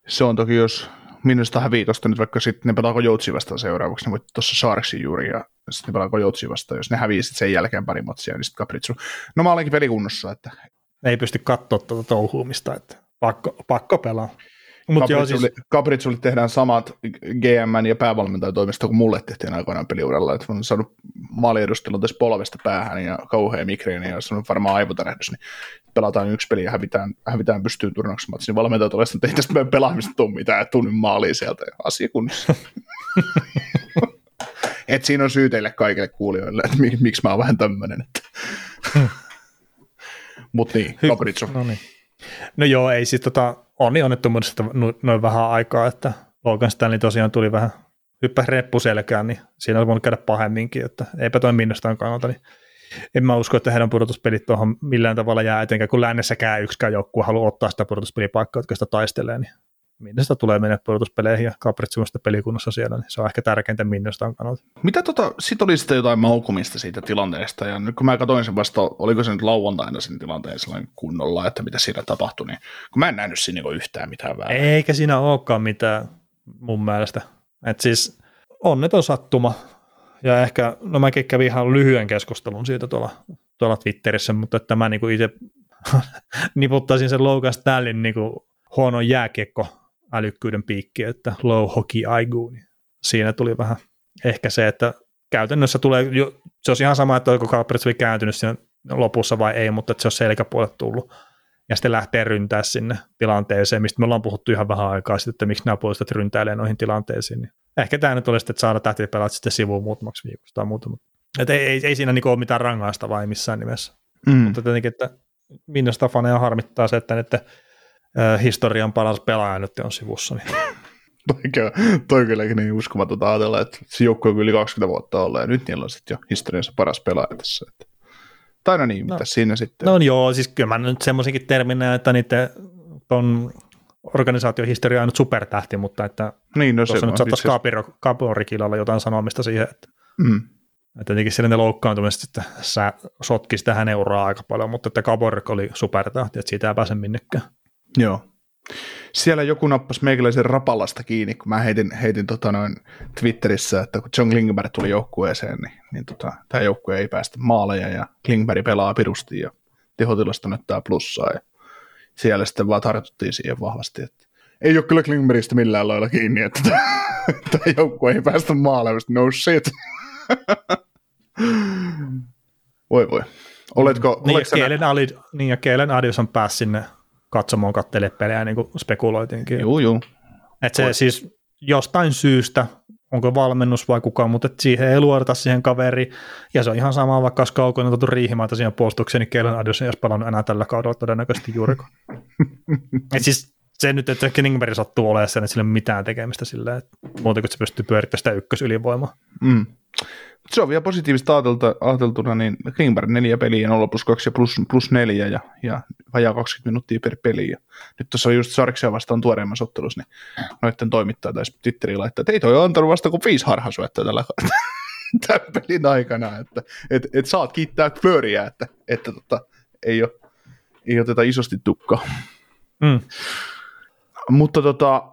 B: Se on toki, jos minusta hävii tuosta nyt vaikka sitten ne pelaako Joutsi vastaan seuraavaksi, ne voitti tuossa Saarksin juuri ja sitten ne pelaako Joutsi vastaan, jos ne hävii sitten sen jälkeen pari matsia, niin sitten Caprizzo. No mä olenkin pelikunnossa, että...
A: Ei pysty katsoa tuota touhuumista, että pakko, pakko pelaa.
B: Mut siis... tehdään samat GM ja päävalmentajan toimesta kuin mulle tehtiin aikoinaan peliuralla, että on saanut maaliedustelun tässä polvesta päähän ja kauhea migreeni ja on varmaan aivotärähdys, niin pelataan yksi peli ja hävitään, hävitään pystyyn turnauksen matsi, niin valmentaja tulee sitten, että ei tästä meidän pelaamista tule mitään, tunnin maaliin sieltä ja asia kunnossa. Et siinä on syy teille kaikille kuulijoille, että miksi mä oon vähän tämmöinen. Mutta niin, Capriccio.
A: No niin. No joo, ei siis tota, onni onnettomuudesta noin vähän aikaa, että Logan Stanley tosiaan tuli vähän hyppäsi reppuselkään, niin siinä olisi voinut käydä pahemminkin, että eipä toi minnostaan kannalta, niin en mä usko, että heidän pudotuspelit tuohon millään tavalla jää etenkään, kun lännessäkään yksikään joukkue haluaa ottaa sitä pudotuspelipaikkaa, jotka sitä taistelee, niin Minnestä tulee mennä pudotuspeleihin ja Capritsuista pelikunnassa siellä, niin se on ehkä tärkeintä Minnestaan kannalta.
B: Mitä tota, sit oli sitten jotain maukumista siitä tilanteesta, ja nyt kun mä katsoin sen vasta, oliko se nyt lauantaina sen tilanteen sellainen kunnolla, että mitä siinä tapahtui, niin kun mä en nähnyt siinä niinku yhtään mitään väärää.
A: Eikä siinä olekaan mitään mun mielestä. Et siis onneton sattuma, ja ehkä, no mäkin kävin ihan lyhyen keskustelun siitä tuolla, tuolla Twitterissä, mutta että mä niinku itse niputtaisin sen Logan Stallin niinku huono jääkiekko älykkyyden piikki, että low hockey IQ, niin siinä tuli vähän ehkä se, että käytännössä tulee, se olisi ihan sama, että oliko Calpritsvi kääntynyt siinä lopussa vai ei, mutta että se on selkäpuolet tullut ja sitten lähtee ryntää sinne tilanteeseen, mistä me ollaan puhuttu ihan vähän aikaa sitten, että miksi nämä puolustajat ryntäilee noihin tilanteisiin. Niin ehkä tämä nyt olisi, että saada tähtipelaat sitten sivuun muutamaksi viikoksi tai muuta, mutta et ei, ei, ei, siinä niinku ole mitään rangaista vai missään nimessä. Mm. Mutta tietenkin, että minusta faneja harmittaa se, että että historian paras pelaaja nyt on sivussa. Niin.
B: toi, toi kylläkin niin uskomatonta ajatella, että se joukkue on yli 20 vuotta ollut ja nyt niillä on sitten jo historiansa paras pelaaja tässä. Että. Tai no niin, no, mitä siinä sitten?
A: No joo, siis kyllä mä nyt semmoisenkin termin näen, että niiden ton organisaatiohistoria on nyt supertähti, mutta että niin, no tuossa se nyt saattaisi Kaporikilla jotain sanomista siihen, että mm. Että jotenkin siellä ne loukkaantumiset, että sä sotkisi tähän euroa aika paljon, mutta että Kaborik oli supertähti, että siitä ei pääse minnekään.
B: Joo. Siellä joku nappasi meikäläisen rapalasta kiinni, kun mä heitin, heitin tota noin Twitterissä, että kun John Klingberg tuli joukkueeseen, niin, niin tota, tämä joukkue ei päästä maaleja ja Klingberg pelaa pirusti ja tehotilasta näyttää plussaa ja siellä sitten vaan tartuttiin siihen vahvasti, että ei ole kyllä Klingbergistä millään lailla kiinni, että tämä joukkue ei päästä maaleen, no shit. voi voi. Oletko,
A: niin, oletko ja Keelen, Ali, niin ja Keelen Adios on päässyt sinne katsomaan kattele pelejä, niin kuin spekuloitinkin.
B: Joo, joo.
A: Että se siis jostain syystä, onko valmennus vai kukaan, mutta siihen ei luodeta siihen kaveri, ja se on ihan sama, vaikka olisi kaukoinen otettu riihimaita siihen puolustukseen, niin Keelen Adios ei olisi palannut enää tällä kaudella todennäköisesti juurikaan. Et siis se nyt, että Kenningberg sattuu olemaan sen, että sillä ei ole mitään tekemistä sillä, että muuta kuin se pystyy pyörittämään sitä ykkösylivoimaa.
B: Mm. Se on vielä positiivista ajatelta, ajateltuna, niin Klingberg neljä peliä, 0 plus 2 ja plus, plus 4 ja, ja vajaa 20 minuuttia per peli. Ja nyt tuossa on just Sarksia vastaan tuoreemmassa ottelussa, niin noiden toimittaja taisi Twitteriin laittaa, että ei toi ole antanut vasta kuin viisi harhasuetta tällä tämän pelin aikana, että et, et saat kiittää Flööriä, että, että tota, ei, ole, ei oteta isosti tukkaa. Mm. Mutta tota,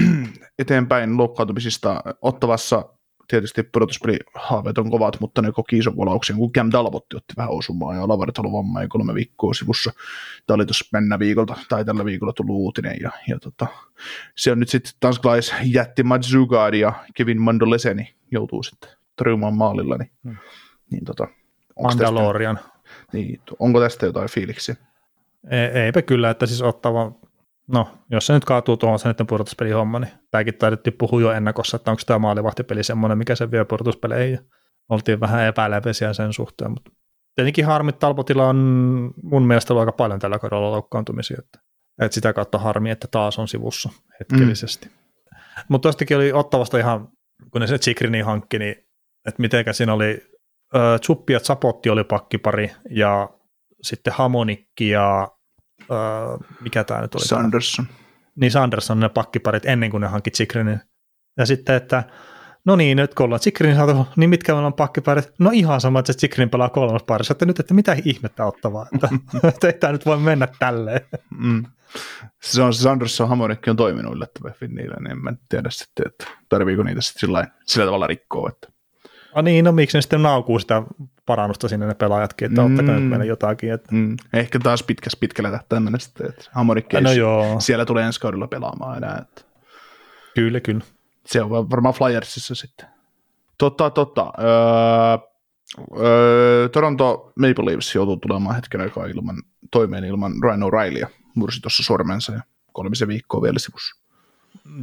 B: eteenpäin loukkaantumisista ottavassa tietysti pudotuspelihaaveet on kovat, mutta ne koki ison kolauksen, kun Cam Dalvotti otti vähän osumaa ja Lavaret oli vamma ja kolme viikkoa sivussa. Tämä oli tuossa mennä viikolta, tai tällä viikolla tullut uutinen. Ja, ja tota, se on nyt sitten tanskalais jätti Matsugard ja Kevin Mandoleseni joutuu sitten torjumaan maalilla. Niin, hmm. niin tota,
A: Mandalorian.
B: Tästä, niin, onko tästä jotain fiiliksiä?
A: E- eipä kyllä, että siis ottava no, jos se nyt kaatuu tuohon se nyt pudotuspelihomma, niin tämäkin taidettiin puhua jo ennakossa, että onko tämä maalivahtipeli semmoinen, mikä se vie pudotuspeleihin. Oltiin vähän epäläpesiä sen suhteen, mutta tietenkin harmi, Talbotilla on mun mielestä ollut aika paljon tällä kaudella loukkaantumisia, että, että sitä kautta harmi, että taas on sivussa hetkellisesti. Mm. Mutta tuostakin oli ottavasta ihan, kun ne se Chikrini hankki, niin että mitenkä siinä oli, äh, Zuppi ja Zapotti oli pakkipari, ja sitten Hamonikki ja äh, mikä tämä nyt oli?
B: Sanderson.
A: Niin Sanderson ne pakkiparit ennen kuin ne hankki Chikrinin. Ja sitten, että no niin, nyt kun ollaan Chikrin saatu, niin mitkä meillä on pakkiparit? No ihan sama, että se Chikrin pelaa kolmas parissa, että nyt, että mitä ihmettä ottavaa, että, että ei tämä nyt voi mennä tälleen. Mm.
B: Se on se Sanderson Hamonikki on toiminut yllättävän niillä, niin en mä tiedä sitten, että tarviiko niitä sitten sillä, sillä tavalla rikkoa, että
A: No niin, no miksi ne sitten naukuu sitä parannusta sinne ne pelaajatkin, että mm. ottakaa nyt meille jotakin. Että... Mm.
B: Ehkä taas pitkäs pitkällä tähtäimellä sitten, että Hamorikki no joo. siellä tulee ensi kaudella pelaamaan enää. Että...
A: Kyllä, kyllä.
B: Se on varmaan Flyersissa sitten. Totta, totta. Öö, öö, Toronto Maple Leafs joutuu tulemaan hetken aikaa ilman, toimeen ilman Ryan O'Reillya. Mursi tuossa sormensa ja kolmisen viikkoa vielä sivussa.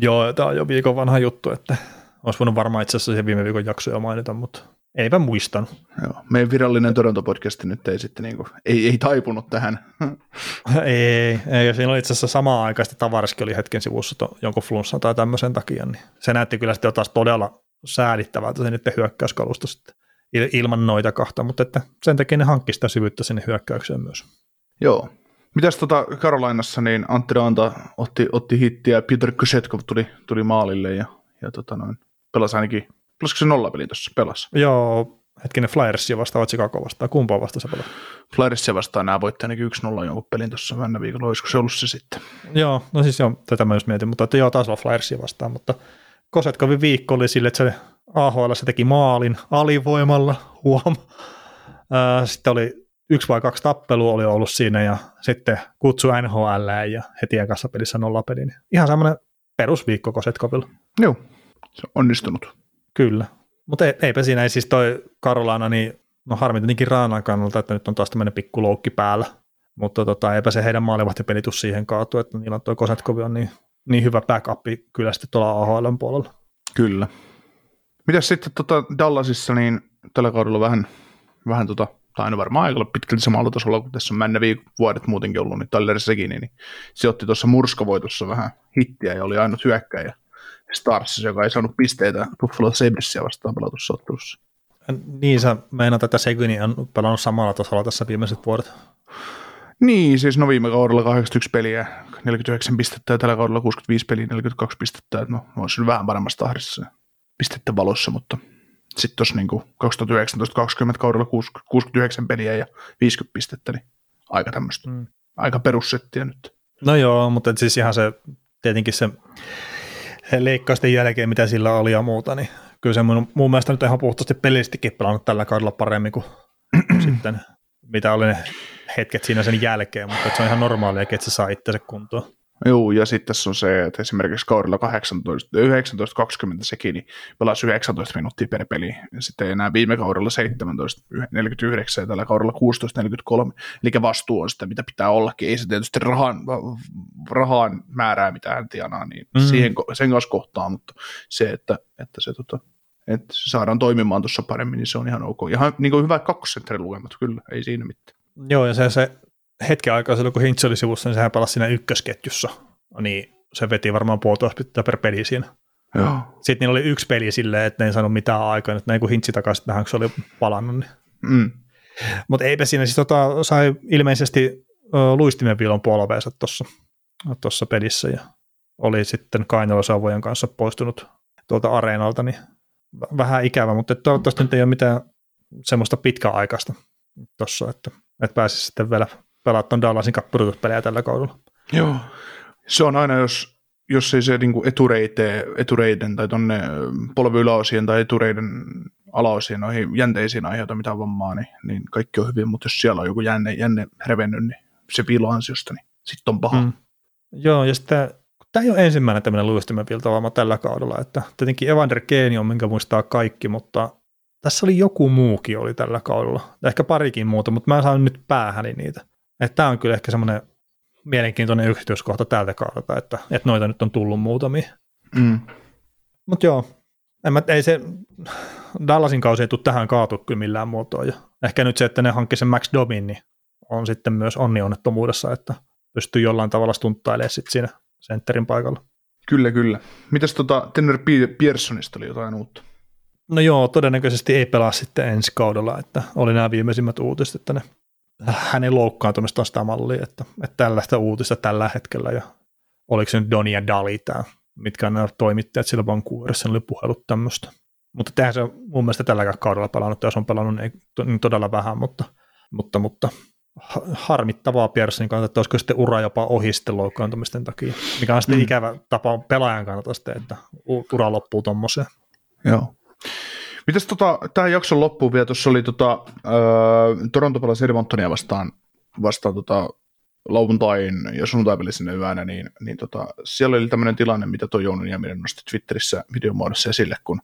A: Joo, tämä on jo viikon vanha juttu, että olisi voinut varmaan itse asiassa viime viikon jaksoja mainita, mutta eipä muistanut.
B: Joo, meidän virallinen Toronto-podcasti nyt ei sitten niin kuin, ei, ei taipunut tähän.
A: ei, ei, ja siinä oli itse asiassa samaan aikaan, Tavariski oli hetken sivussa to, jonkun flunssan tai tämmöisen takia, niin se näytti kyllä sitten taas todella säädittävältä se nyt hyökkäyskalusto sitten ilman noita kahta, mutta että sen takia ne hankki sitä syvyyttä sinne hyökkäykseen myös.
B: Joo. Mitäs tota Karolainassa, niin Antti Raanta otti, otti hittiä, Peter Kusetkov tuli, tuli maalille ja, ja tota noin, pelasi ainakin, pelasiko se nollapeli tuossa, pelasi?
A: Joo, hetkinen Flyersia vastaan vai Chicago vastaan, kumpaa vastaan se pelasi?
B: Flyersia vastaan nämä voitti ainakin 1-0 jonkun pelin tuossa mennä viikolla, olisiko se ollut se sitten?
A: Joo, no siis joo, tätä mä just mietin, mutta että joo, taas olla Flyersia vastaan, mutta Kosetkovin viikko oli sille, että se AHL se teki maalin alivoimalla, huom. Sitten oli yksi vai kaksi tappelua oli ollut siinä ja sitten kutsu NHL ja heti ekassa pelissä nollapeli. Ihan semmoinen perusviikko Kosetkovilla.
B: Joo, se on onnistunut.
A: Kyllä, mutta eipä siinä ei siis toi Karolana, niin no harmi tietenkin Raanan kannalta, että nyt on taas tämmöinen pikku loukki päällä, mutta tota, eipä se heidän maalivahtipelitus siihen kaatu, että niillä on toi Kosetkovi on niin, niin hyvä backup kyllä sitten tuolla AHL puolella.
B: Kyllä. Mitäs sitten tota Dallasissa, niin tällä kaudella vähän, vähän tota tai aina varmaan aika pitkälti samalla tasolla kuin tässä on männäviä vuodet muutenkin ollut, niin Tyler Segini, niin se otti tuossa murskavoitossa vähän hittiä ja oli ainut hyökkäjä Stars, joka ei saanut pisteitä Buffalo Sabresia vastaan pelatussa ottelussa.
A: Niin, sä meinaat, että Segini on pelannut samalla tasolla tässä viimeiset vuodet.
B: Niin, siis no viime kaudella 81 peliä, 49 pistettä ja tällä kaudella 65 peliä, 42 pistettä, että no olisi vähän paremmassa tahdissa pistettä valossa, mutta sitten tuossa niin 2019-2020 kaudella 69 peliä ja 50 pistettä, niin aika tämmöistä, mm. aika perussettiä nyt.
A: No joo, mutta siis ihan se, tietenkin se leikkausten jälkeen, mitä sillä oli ja muuta, niin kyllä se mun, mun mielestä nyt ihan puhtaasti pelillistikin pelannut tällä kaudella paremmin kuin sitten, mitä oli ne hetket siinä sen jälkeen, mutta se on ihan normaalia, että se saa itsensä kuntoon.
B: Joo, ja sitten tässä on se, että esimerkiksi kaudella 18, 19, 20 sekin, niin pelasi 19 minuuttia per peli, ja sitten enää viime kaudella 17, 49 ja tällä kaudella 16, 43, eli vastuu on sitä, mitä pitää ollakin, ei se tietysti rahan, rahan määrää, mitä hän tienaa, niin mm. siihen, sen kanssa kohtaa, mutta se, että, että se tota, että se saadaan toimimaan tuossa paremmin, niin se on ihan ok. Ihan niin kuin hyvä kakkosentterin lukemat, kyllä, ei siinä mitään.
A: Joo, ja se, se hetken aikaa silloin, kun Hintz oli sivussa, niin sehän pelasi siinä ykkösketjussa. Niin se veti varmaan puolitoista pitää per peli siinä.
B: Joo.
A: Sitten niillä oli yksi peli silleen, että ne ei saanut mitään aikaa, että näin kun Hintsi takaisin tähän, kun se oli palannut. Niin.
B: Mm.
A: Mutta eipä siinä, siis tota, sai ilmeisesti uh, luistimen piilon polveensa tuossa tossa pelissä ja oli sitten Kainalosavojen kanssa poistunut tuolta areenalta, niin vähän ikävä, mutta toivottavasti nyt ei ole mitään semmoista pitkäaikaista tuossa, että, että pääsisi sitten vielä pelaa tuon Dallasin kappurutuspelejä tällä kaudella.
B: Joo, se on aina, jos, jos ei se niin etureite, etureiden tai tuonne polviyläosien tai etureiden alaosien noihin jänteisiin aiheuta mitään vammaa, niin, niin kaikki on hyvin, mutta jos siellä on joku jänne, jänne revennyt, niin se piiloansiosta, niin sitten on paha. Mm.
A: Joo, ja sitten tämä ei ole ensimmäinen tämmöinen luistimen tällä kaudella, että tietenkin Evander Keeni on, minkä muistaa kaikki, mutta tässä oli joku muukin oli tällä kaudella, ehkä parikin muuta, mutta mä saan nyt päähäni niitä. Että tämä on kyllä ehkä semmoinen mielenkiintoinen yksityiskohta tältä kaudelta, että, että noita nyt on tullut muutamia.
B: Mm.
A: Mutta joo, en mä, ei se, Dallasin kausi ei tule tähän kaatu kyllä millään muotoa. Ja ehkä nyt se, että ne hankki sen Max Dobin, niin on sitten myös onnionnettomuudessa, että pystyy jollain tavalla stunttailemaan sitten siinä sentterin paikalla.
B: Kyllä, kyllä. Mitäs tota, Tenner Pearsonista oli jotain uutta?
A: No joo, todennäköisesti ei pelaa sitten ensi kaudella, että oli nämä viimeisimmät uutiset, että ne hänen loukkaantumistaan sitä mallia, että, että tällaista uutista tällä hetkellä ja oliko se nyt Doni ja Dali tämä, mitkä on nämä toimittajat sillä Vancouverissa, oli puhellut tämmöistä. Mutta tähän se on mun mielestä tälläkään kaudella pelannut, jos on pelannut niin, niin todella vähän, mutta, mutta, mutta harmittavaa Piercenin kannalta, että olisiko sitten ura jopa ohi sitten loukkaantumisten takia, mikä on sitten mm. ikävä tapa pelaajan kannalta sitten, että ura loppuu tuommoiseen.
B: Joo. Mitäs tota, tähän jakson loppuun vielä, tuossa oli tota, äh, Toronto pelasi Edmontonia vastaan, vastaan tota, lauantain ja sunnuntai sinne yönä, niin, niin tota, siellä oli tämmöinen tilanne, mitä tuo Jouni Nieminen nosti Twitterissä videomuodossa esille, kun,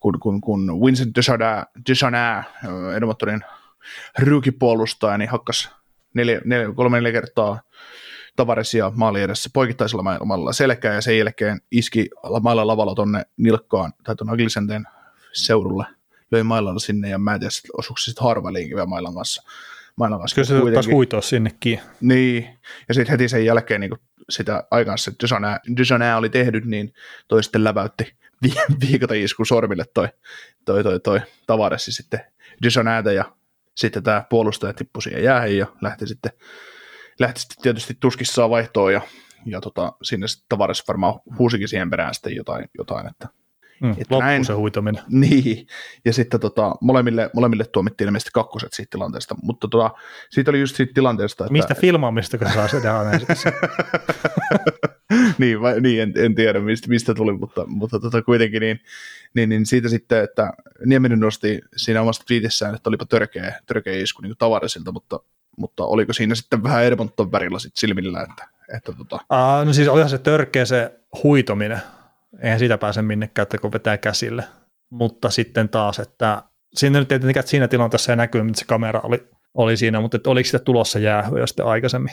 B: kun, kun, kun Vincent Desjardins, Edmontonin ryykipuolustaja, niin hakkas neljä, neljä, kolme neljä kertaa Tavaresia maali edessä poikittaisella mailalla selkää ja sen jälkeen iski mailla lavalla tonne nilkkaan tai tuonne Aglisenten seudulle, löi mailalla sinne ja mä en tiedä, osuuko se sitten harvaliin vielä mailan kanssa. Mailan kanssa
A: Kyllä se taas huitoa sinnekin.
B: Niin, ja sitten heti sen jälkeen niin sitä aikansa Dujana oli tehnyt, niin toi sitten läväytti viikota isku sormille toi, toi, toi, toi tavaressi sitten Dujanata ja sitten tämä puolustaja tippui siihen jäähän ja lähti sitten, lähti sitten tietysti tuskissaan vaihtoon ja, ja tota, sinne sitten tavares varmaan huusikin siihen perään sitten jotain, jotain että
A: Mm, että näin, se huitaminen.
B: Niin, ja sitten tota, molemmille, molemmille tuomittiin ilmeisesti kakkoset siitä tilanteesta, mutta tota, siitä oli just siitä tilanteesta, että...
A: Mistä filmaamista, kun saa sitä
B: niin, vai, niin en, en, tiedä mistä, mistä tuli, mutta, mutta tota, kuitenkin niin, niin, niin, siitä sitten, että Nieminen nosti siinä omassa twiitissään, että olipa törkeä, törkeä isku niin tavarisilta, mutta, mutta oliko siinä sitten vähän Edmonton värillä sit silmillä, että, että tota...
A: Aa, no siis olihan se törkeä se huitominen, eihän siitä pääse minnekään, että kun vetää käsille. Mutta sitten taas, että siinä nyt että siinä tilanteessa ei näkyy, mitä se kamera oli, oli siinä, mutta että oliko sitä tulossa jäähyä sitten aikaisemmin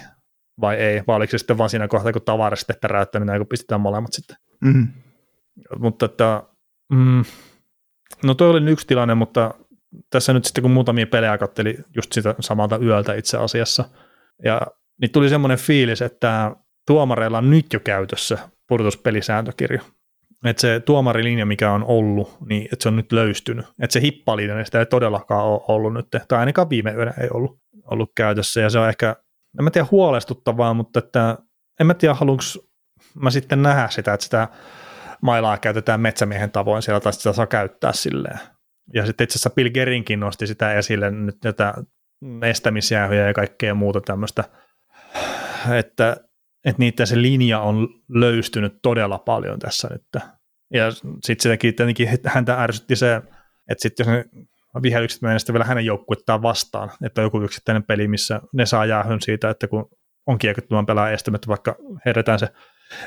A: vai ei, vai oliko se sitten vaan siinä kohtaa, kun tavara sitten täräyttäminen, kun pistetään molemmat sitten.
B: Mm-hmm.
A: Mutta että, mm, no toi oli yksi tilanne, mutta tässä nyt sitten kun muutamia pelejä katteli just sitä samalta yöltä itse asiassa, ja niin tuli semmoinen fiilis, että tuomareilla on nyt jo käytössä pudotuspelisääntökirja. Että se tuomarilinja, mikä on ollut, niin että se on nyt löystynyt. Että se hippalinja, sitä ei todellakaan ole ollut nyt, tai ainakaan viime yönä ei ollut, ollut käytössä, ja se on ehkä, en mä tiedä huolestuttavaa, mutta että en mä tiedä, haluanko mä sitten nähdä sitä, että sitä mailaa käytetään metsämiehen tavoin siellä, tai sitä saa käyttää silleen. Ja sitten itse asiassa Bill Gerinkin nosti sitä esille nyt tätä estämisjäähyjä ja kaikkea muuta tämmöistä, että, että niiden se linja on löystynyt todella paljon tässä nyt. Ja sitten sitäkin tietenkin häntä ärsytti se, että sitten jos ne vihellykset menee sitten vielä hänen joukkuettaan vastaan, että on joku yksittäinen peli, missä ne saa jäähyn siitä, että kun on kiekottoman pelaa estämättä, vaikka herätään se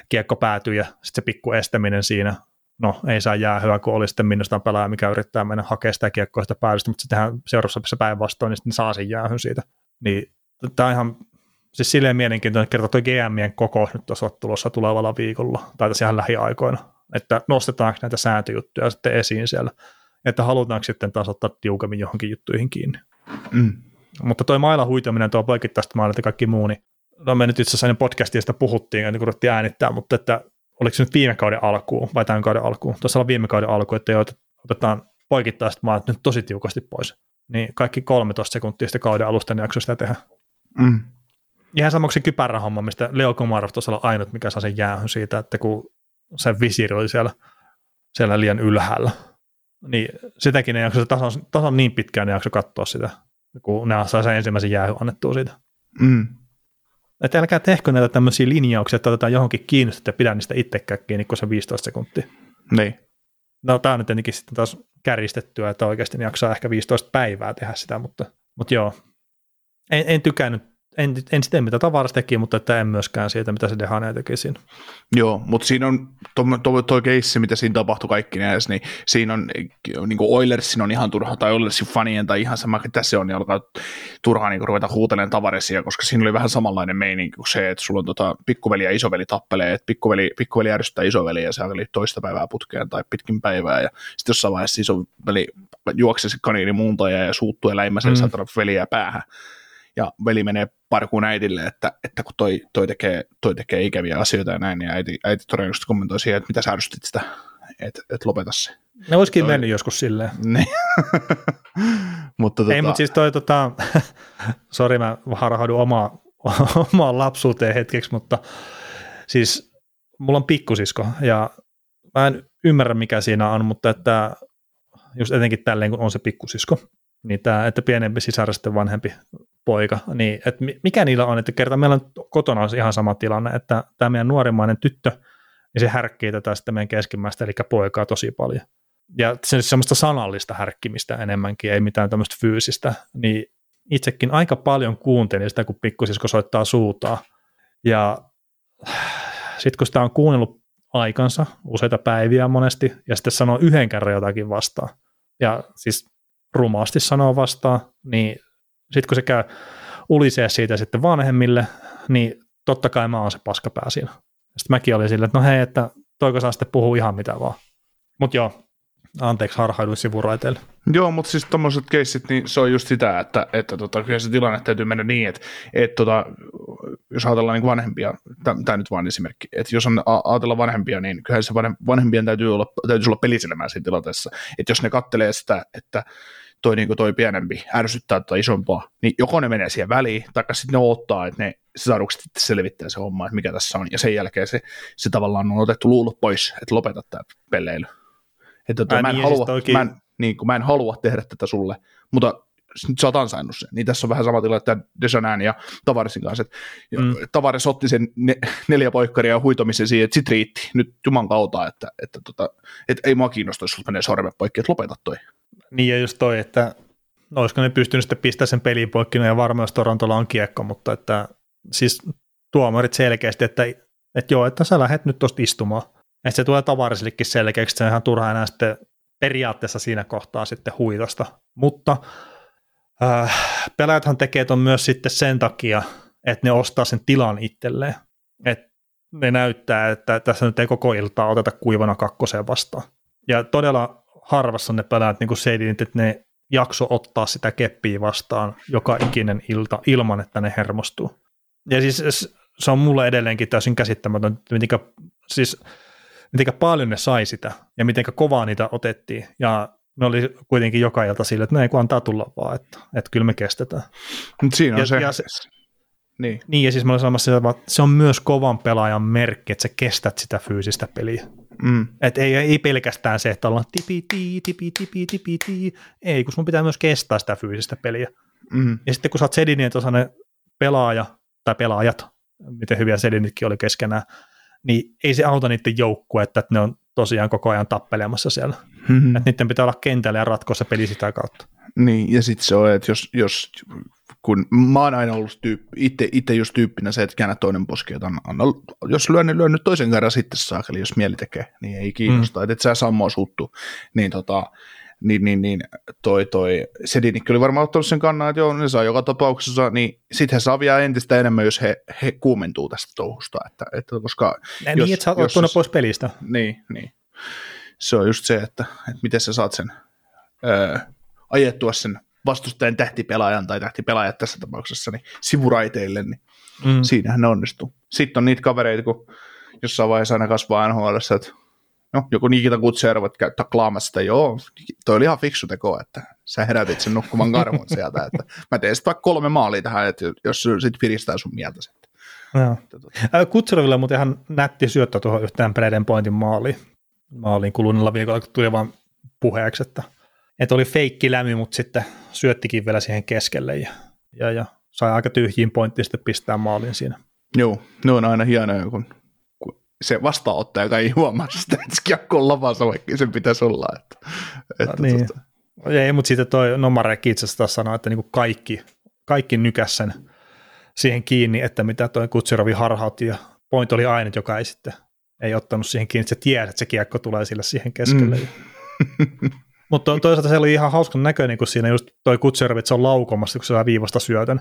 A: kiekko päätyy ja sitten se pikku estäminen siinä, no ei saa jäähyä, kun oli sitten minusta pelaaja, mikä yrittää mennä hakemaan sitä kiekkoa sitä päädystä, mutta sitten seuraavassa päinvastoin, niin sitten saa sen jäähyn siitä. Niin tämä on ihan siis silleen mielenkiintoinen kertoa tuo GMien kokous nyt tuossa tulossa tulevalla viikolla, tai tässä ihan lähiaikoina, että nostetaanko näitä sääntöjuttuja sitten esiin siellä, että halutaanko sitten taas ottaa tiukemmin johonkin juttuihin kiinni. Mm. Mutta tuo mailla huitaminen, tuo poikittaista maailta ja kaikki muu, niin no me nyt itse asiassa podcastista puhuttiin, niin kun ruvettiin äänittää, mutta että oliko se nyt viime kauden alkuun vai tämän kauden alkuun, tuossa on viime kauden alku, että jo otetaan poikittaiset maat nyt tosi tiukasti pois, niin kaikki 13 sekuntia sitten kauden alusta niin jakso sitä tehdä. Mm. Ihan samaksi kypärähomma, mistä Leo Komarov tuossa on ainut, mikä saa sen jäähyn siitä, että kun se visiiri oli siellä, siellä liian ylhäällä, niin sitäkin ei jakso, tasan, tasan niin pitkään ei jakso katsoa sitä, kun ne saa sen ensimmäisen jäähyn annettua siitä. Mm. Että älkää tehkö näitä tämmöisiä linjauksia, että otetaan johonkin kiinni, että pidä niistä itsekään kiinni, kun se 15 sekuntia.
B: Niin.
A: No tämä on nyt ennenkin sitten taas kärjistettyä, että oikeasti jaksaa ehkä 15 päivää tehdä sitä, mutta, mutta joo. En, en tykännyt en, en sitä mitä tavarasta teki, mutta että en myöskään siitä, mitä se Dehane teki siinä.
B: Joo, mutta siinä on tuo to, to keissi, mitä siinä tapahtui kaikki näissä, niin siinä on, niin kuin Oilersin on ihan turha, tai Oilersin fanien, tai ihan sama, että tässä on, niin alkaa turhaa niin ruveta huutelemaan tavaresia, koska siinä oli vähän samanlainen meininki kuin se, että sulla on tota, pikkuveli ja isoveli tappelee, että pikkuveli, pikkuveli järjestää isoveli, ja se oli toista päivää putkeen tai pitkin päivää, ja sitten jossain vaiheessa isoveli juoksee se kaniini muuntaja ja suuttuu ja läimäsee mm. veliä päähän ja veli menee parkuun äidille, että, että kun toi, toi, tekee, toi tekee ikäviä asioita ja näin, niin äiti, äiti todennäköisesti kommentoi siihen, että mitä sä ärsytit sitä, että et lopeta se.
A: Ne olisikin toi... mennyt joskus silleen.
B: Niin. mutta tota...
A: Ei, mutta siis toi, tota, sori mä harhaudun omaa, omaan lapsuuteen hetkeksi, mutta siis mulla on pikkusisko ja mä en ymmärrä mikä siinä on, mutta että just etenkin tälleen kun on se pikkusisko, niin tämä, että pienempi sisar sitten vanhempi poika, niin että mikä niillä on, että kerta meillä on kotona on ihan sama tilanne, että tämä meidän nuorimmainen tyttö, niin se härkkii tätä sitten meidän keskimmäistä, eli poikaa tosi paljon. Ja se on semmoista sanallista härkkimistä enemmänkin, ei mitään tämmöistä fyysistä, niin itsekin aika paljon kuuntelin sitä, kun pikkusisko soittaa suutaa. Ja sitten kun sitä on kuunnellut aikansa, useita päiviä monesti, ja sitten sanoo yhden kerran jotakin vastaan, ja siis rumaasti sanoo vastaan, niin sitten kun se käy ulisee siitä sitten vanhemmille, niin totta kai mä oon se paskapää siinä. Sitten mäkin olin silleen, että no hei, että toiko saa sitten puhua ihan mitä vaan. Mutta joo, anteeksi harhailuin sivuraiteille.
B: Joo, mutta siis tuommoiset keissit, niin se on just sitä, että, että tota, kyllä se tilanne täytyy mennä niin, että, että tota, jos ajatellaan niin vanhempia, tämä nyt vaan esimerkki, että jos on ajatella vanhempia, niin kyllä se vanhempien täytyy olla, täytyy olla peliselemään siinä tilanteessa. Että jos ne kattelee sitä, että toi, niin toi pienempi ärsyttää tai isompaa, niin joko ne menee siihen väliin, tai sitten ne ottaa, että ne sisarukset selvittää se homma, että mikä tässä on, ja sen jälkeen se, se tavallaan on otettu luulot pois, että lopeta tämä pelleily. Että tota, mä, en niin, halua, siis mä, en, niin, mä en halua tehdä tätä sulle, mutta nyt sä oot ansainnut sen. Niin tässä on vähän sama tilanne että Desanään ja Tavarisin kanssa. Että mm. Tavares otti sen ne, neljä poikkaria ja huitomisen siihen, että sit riitti. Nyt juman kautta, että, että, tota, että ei mua kiinnosta, jos menee sormet poikki, että lopeta toi.
A: Niin ja just toi, että no, olisiko ne pystynyt sitten pistämään sen pelin poikki, no ja varmaan jos Torontolla on kiekko, mutta että siis tuomarit selkeästi, että, että joo, että sä lähdet nyt tuosta istumaan. Että se tulee tavarisillekin selkeäksi, että se on ihan turha enää sitten periaatteessa siinä kohtaa sitten huitosta. Mutta äh, pelaajathan tekee ton myös sitten sen takia, että ne ostaa sen tilan itselleen. Että ne näyttää, että tässä nyt ei koko iltaa oteta kuivana kakkoseen vastaan. Ja todella harvassa ne pelaajat niin kuin Seidin, että ne jakso ottaa sitä keppiä vastaan joka ikinen ilta ilman, että ne hermostuu. Ja siis se on mulle edelleenkin täysin käsittämätön, mitenkä, siis, mitenkä paljon ne sai sitä ja mitenkä kovaa niitä otettiin. Ja ne oli kuitenkin joka ilta sille, että näin kun antaa tulla vaan, että, että kyllä me kestetään.
B: Mutta siinä on
A: Ja-
B: se,
A: ja se-
B: niin.
A: Niin, ja siis mä olen sanomassa että se on myös kovan pelaajan merkki, että sä kestät sitä fyysistä peliä.
B: Mm.
A: Et ei, ei pelkästään se, että ollaan tipi, tipi, tipi, tipi, tipi, tipi. Ei, kun sun pitää myös kestää sitä fyysistä peliä.
B: Mm.
A: Ja sitten kun sä oot Sedinin tasainen pelaaja, tai pelaajat, miten hyviä Sedinitkin oli keskenään, niin ei se auta niiden joukkuetta, että ne on tosiaan koko ajan tappelemassa siellä.
B: Mm.
A: Että niiden pitää olla kentällä ja ratkoa se peli sitä kautta.
B: Niin, ja sitten se on, että jos, jos kun mä oon aina ollut tyyppi, itse, itse just tyyppinä se, että käännä toinen poski, että anna, anna, jos lyön, niin lyön nyt toisen kerran sitten saakeli, jos mieli tekee, niin ei kiinnosta, mm. että et sä sammoa suuttuu. Niin, tota, niin, niin, niin toi, toi Sedinikki oli varmaan ottanut sen kannan, että joo, ne saa joka tapauksessa, niin sitten he saa vielä entistä enemmän, jos he, he kuumentuu tästä touhusta, että, että koska...
A: Ja
B: jos-
A: niin, että sä oot
B: jos-
A: ottanut pois pelistä.
B: Niin, niin. Se on just se, että, että miten sä saat sen öö, ajettua sen vastustajan tähtipelaajan tai tähtipelaajat tässä tapauksessa niin sivuraiteille, niin
A: Mm.
B: siinähän ne onnistuu. Sitten on niitä kavereita, kun jossain vaiheessa aina kasvaa NHL, että no, joku Nikita Kutservat käyttää klaamassa, että joo, toi oli ihan fiksu teko, että sä herätit sen nukkuman karvon sieltä, että mä teen sitten vaikka kolme maalia tähän, että jos sit piristää sun mieltä sitten.
A: Joo. Ää, Kutserovilla muuten ihan nätti syöttö tuohon yhteen Braden Pointin maaliin. Maaliin kuluneella viikolla, kun tuli vaan puheeksi, että, että oli feikki lämmi, mutta sitten syöttikin vielä siihen keskelle ja, ja, ja sai aika tyhjiin pointtiin sitten pistää maalin siinä.
B: Joo, ne on aina hienoja, kun, kun se vastaanottaja ei huomaa sitä, että se kiekko on lavassa, vaikka sen pitäisi olla. Että, että
A: niin.
B: tota,
A: Ei, mutta sitten toi Nomarek itse asiassa taas sanoi, että niinku kaikki, kaikki nykäs sen siihen kiinni, että mitä toi Kutserovi harhautti ja point oli ainut, joka ei sitten ei ottanut siihen kiinni, että se tiedät, että se kiekko tulee sille siihen keskelle. Mm. Mutta to, toisaalta se oli ihan hauskan näköinen, kun siinä just toi se on laukomassa, kun se saa viivasta syötön.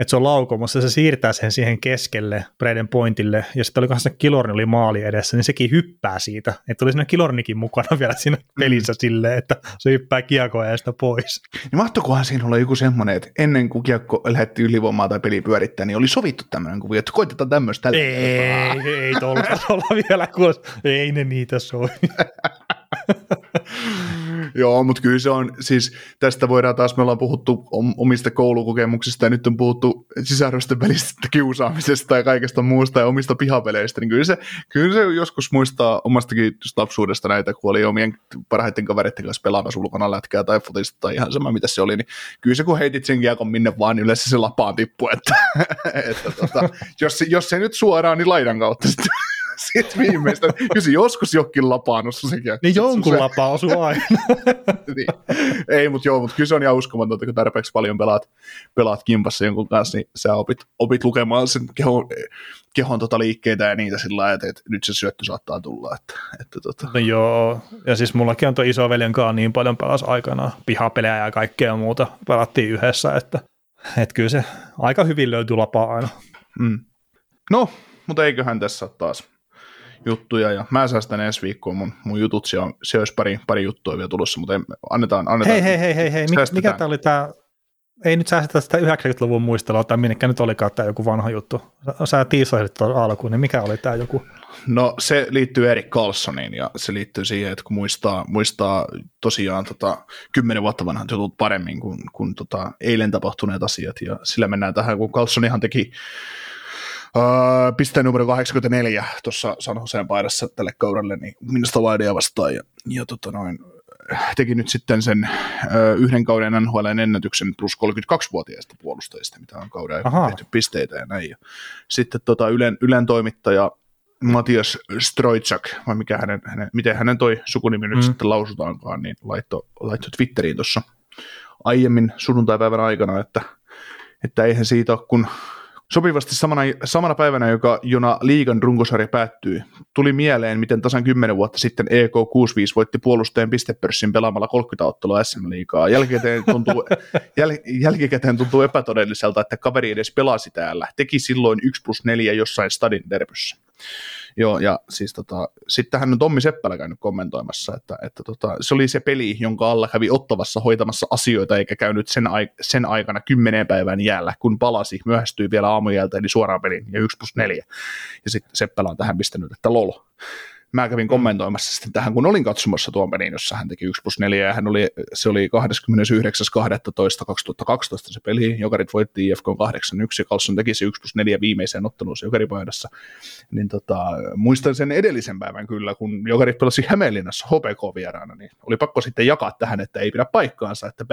A: Että se on laukomassa ja se siirtää sen siihen keskelle, Braden Pointille, ja sitten oli se Kilorni oli maali edessä, niin sekin hyppää siitä. Että oli siinä Kilornikin mukana vielä siinä pelissä silleen, että se hyppää kiekoa ja sitä pois.
B: niin mahtoikohan siinä olla joku semmoinen, että ennen kuin kiekko lähetti ylivoimaa tai peli pyörittää, niin oli sovittu tämmöinen kuvio, että koitetaan tämmöistä tällä
A: Ei, ei tuolla vielä kuulosta. Ei ne niitä sovi.
B: Joo, mutta kyllä se on, siis tästä voidaan taas, me ollaan puhuttu om- omista koulukokemuksista ja nyt on puhuttu sisarrosten välistä kiusaamisesta ja kaikesta muusta ja omista pihapeleistä, niin kyllä se, kyllä se joskus muistaa omastakin lapsuudesta näitä, kun oli omien parhaiten kavereiden kanssa pelaamassa ulkona lätkää tai futista tai ihan sama mitä se oli, niin kyllä se kun heitit sen kiekon minne vaan, niin yleensä se lapaan tippu, että, että tota, jos, jos se nyt suoraan, niin laidan kautta sitten. Sitten viimeistä, kyllä se joskus jokin lapaannut sekin.
A: Niin jonkun
B: Se-
A: lapa osuu aina.
B: niin. Ei, mutta joo, mutta kyllä se on ihan uskomatonta, kun tarpeeksi paljon pelaat, pelaat kimpassa jonkun kanssa, niin sä opit, opit lukemaan sen kehon, kehon tota liikkeitä ja niitä sillä lailla, että, että nyt se syöttö saattaa tulla. Että, että tota.
A: No joo, ja siis mullakin on tuo isoveljen kanssa niin paljon pelas aikanaan pihapelejä ja kaikkea muuta. Pelattiin yhdessä, että, että kyllä se aika hyvin löytyy lapaa aina.
B: Mm. No, mutta eiköhän tässä taas juttuja, ja mä säästän ensi viikkoon mun, mun jutut, se, on, se olisi pari, pari juttua vielä tulossa, mutta en, annetaan, annetaan.
A: Hei, hei, hei, hei, hei. Mik, mikä tämä oli tämä, ei nyt säästetä sitä 90-luvun muistelua tai minnekä nyt olikaan tämä joku vanha juttu. Sä- tiisoilit tuon alkuun, niin mikä oli tämä joku?
B: No se liittyy Erik Carlsoniin ja se liittyy siihen, että kun muistaa, muistaa tosiaan tota, kymmenen vuotta vanhat jutut paremmin kuin, kuin tota, eilen tapahtuneet asiat ja sillä mennään tähän, kun Carlsonihan teki Uh, pisteen numero 84 tuossa San Joseen paidassa tälle kaudelle, niin minusta Wildea vastaan, ja, ja tota noin, teki nyt sitten sen uh, yhden kauden NHLn ennätyksen plus 32-vuotiaista puolustajista, mitä on kauden
A: Ahaa.
B: tehty pisteitä ja näin. Ja sitten tota Ylen, Ylen toimittaja Matias Stroitsak, vai mikä hänen, hänen, miten hänen toi sukunimi nyt
A: Mm.
B: mm. sitten lausutaankaan, niin laittoi laitto Twitteriin tuossa aiemmin sunnuntaipäivän aikana, että, että eihän siitä ole kun Sopivasti samana, samana päivänä, joka, jona liigan runkosarja päättyy, tuli mieleen, miten tasan 10 vuotta sitten E EK 65 voitti puolustajan pistepörssin pelaamalla 30 ottelua SM-liigaa. Jälkikäteen tuntuu, jäl, jälkikäteen tuntuu epätodelliselta, että kaveri edes pelasi täällä. Teki silloin 1 plus 4 jossain stadin derbyssä. Joo, ja siis tota, sittenhän on Tommi Seppälä käynyt kommentoimassa, että, että tota, se oli se peli, jonka alla kävi Ottavassa hoitamassa asioita, eikä käynyt sen, ai- sen aikana kymmeneen päivän jäällä, kun palasi, myöhästyi vielä aamujältä, eli suoraan peliin, ja 1 plus 4. Ja sitten Seppälä on tähän pistänyt, että lol mä kävin kommentoimassa sitten tähän, kun olin katsomassa tuon pelin, jossa hän teki 1 plus 4, ja hän oli, se oli 29.12.2012 se peli, Jokarit voitti IFK 8-1, ja Carlson teki se 1 plus 4 viimeiseen otteluun Jokaripaidassa, niin tota, muistan sen edellisen päivän kyllä, kun Jokarit pelasi Hämeenlinnassa HPK-vieraana, niin oli pakko sitten jakaa tähän, että ei pidä paikkaansa, että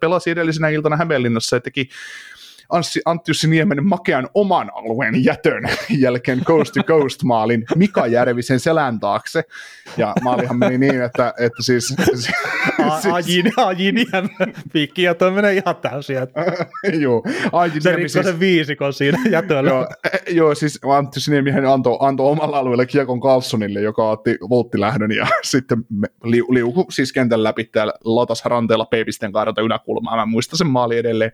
B: pelasi edellisenä iltana Hämeenlinnassa ja teki Anssi, Antti Jussi Niemenen makean oman alueen jätön jälkeen Coast to Coast maalin Mika Järvisen selän taakse. Ja maalihan meni niin, että, että siis...
A: Ajin, ajin piikki ja toi menee ihan täysin.
B: joo.
A: Ajin se rikkoi siis, sen viisikon siinä jätöllä.
B: joo, eh, joo, siis Antti Jussi Niemihän antoi, antoi omalla alueelle Kiekon Carlsonille, joka otti volttilähdön ja sitten li, liuku siis kentän läpi täällä latas ranteella kaarata yläkulmaa. Mä muistan sen maali edelleen.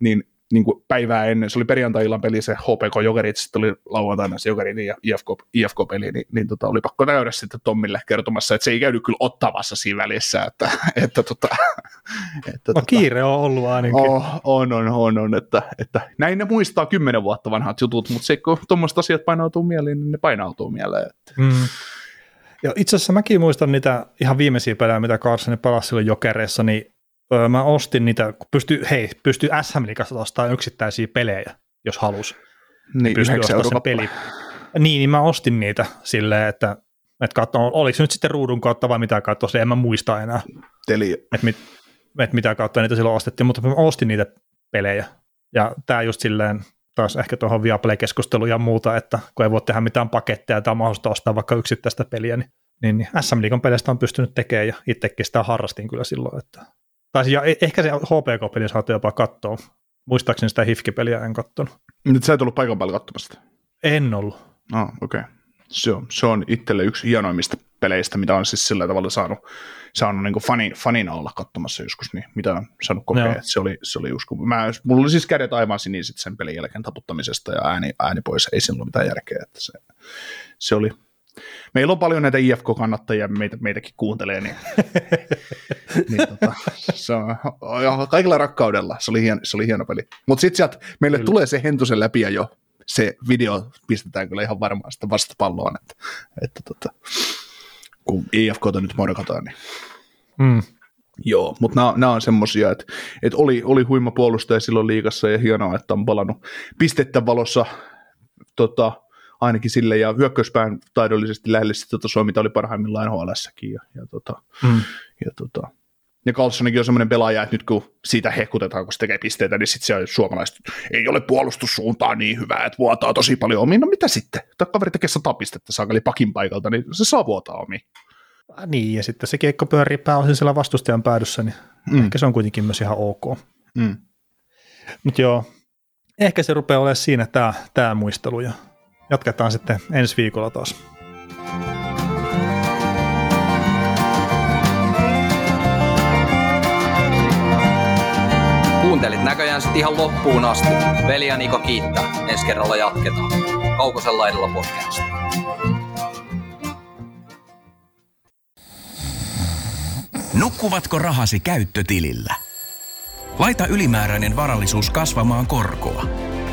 B: Niin niin kuin päivää ennen, se oli perjantai-illan peli se HPK Jokerit, sitten oli lauantaina se Jokerit ja IFK, IFK-peli, niin, niin tota, oli pakko käydä sitten Tommille kertomassa, että se ei käynyt kyllä ottavassa siinä välissä, että, että, tota,
A: että no tota, kiire on ollut ainakin.
B: Oh, on, on, on, on, että, että näin ne muistaa kymmenen vuotta vanhat jutut, mutta se kun tuommoiset asiat painautuu mieleen, niin ne painautuu mieleen. Että. Mm.
A: Ja itse asiassa mäkin muistan niitä ihan viimeisiä pelejä, mitä Carson pelasi silloin Jokereissa, niin öö, mä ostin niitä, kun pystyy, hei, pystyy SM Liigassa ostamaan yksittäisiä pelejä, jos halus.
B: Niin, pystyy ostamaan sen peli.
A: Niin, niin mä ostin niitä silleen, että, että katso, oliko se nyt sitten ruudun kautta vai mitä kautta, se en mä muista enää.
B: Teli.
A: Että mit, et mitä kautta niitä silloin ostettiin, mutta mä ostin niitä pelejä. Ja tämä just silleen, taas ehkä tuohon Viaplay-keskusteluun ja muuta, että kun ei voi tehdä mitään paketteja tai mahdollista ostaa vaikka yksittäistä peliä, niin, niin, niin SM Liigan peleistä on pystynyt tekemään ja itsekin sitä harrastin kyllä silloin, että tai ja e- ehkä se HPK-peli saattoi jopa katsoa. Muistaakseni sitä Hifki-peliä en katsonut.
B: Nyt sä et ollut paikan päällä katsomassa
A: En ollut.
B: Ah, okei. Okay. Se on, se on itselle yksi hienoimmista peleistä, mitä on siis sillä tavalla saanut, saanut niin fanin, fanina olla katsomassa joskus, niin mitä on saanut kokea. No. Se oli, se oli usko. Mä, mulla oli siis kädet aivan siniset sen pelin jälkeen taputtamisesta ja ääni, ääni pois. Ei sillä ole mitään järkeä. Että se, se oli, meillä on paljon näitä IFK-kannattajia, meitä, meitäkin kuuntelee, niin, niin tota, se on, kaikilla rakkaudella, se oli hieno, se oli hieno peli. Mutta sitten sieltä meille kyllä. tulee se hentusen läpi ja jo se video pistetään kyllä ihan varmaan sitä vastapalloon, että, että tota, kun IFKta nyt morkataan, niin mm. Joo, mutta nämä on semmoisia, että, että oli, oli huima puolustaja silloin liikassa ja hienoa, että on palannut pistettä valossa tota, ainakin sille, ja hyökkäyspään taidollisesti lähelle sitä tasoa, mitä oli parhaimmillaan NHLssäkin, ja, ja, tota, mm. ja tota, ja Carlsonikin on semmoinen pelaaja, että nyt kun siitä hekutetaan, kun se tekee pisteitä, niin sitten se suomalaiset ei ole puolustussuuntaan niin hyvä, että vuotaa tosi paljon omiin. No mitä sitten? Tämä kaveri tekee sata pistettä saakeli pakin paikalta, niin se saa vuotaa omiin.
A: Äh, niin, ja sitten se kiekko pyörii pääosin siellä vastustajan päädyssä, niin mm. ehkä se on kuitenkin myös ihan ok. Mm. Mutta joo, ehkä se rupeaa olemaan siinä tämä, tämä muistelu, ja jatketaan sitten ensi viikolla taas.
C: Kuuntelit näköjään sitten ihan loppuun asti. Veli ja Niko kiittää. Ensi kerralla jatketaan. Kaukosella edellä podcast.
D: Nukkuvatko rahasi käyttötilillä? Laita ylimääräinen varallisuus kasvamaan korkoa.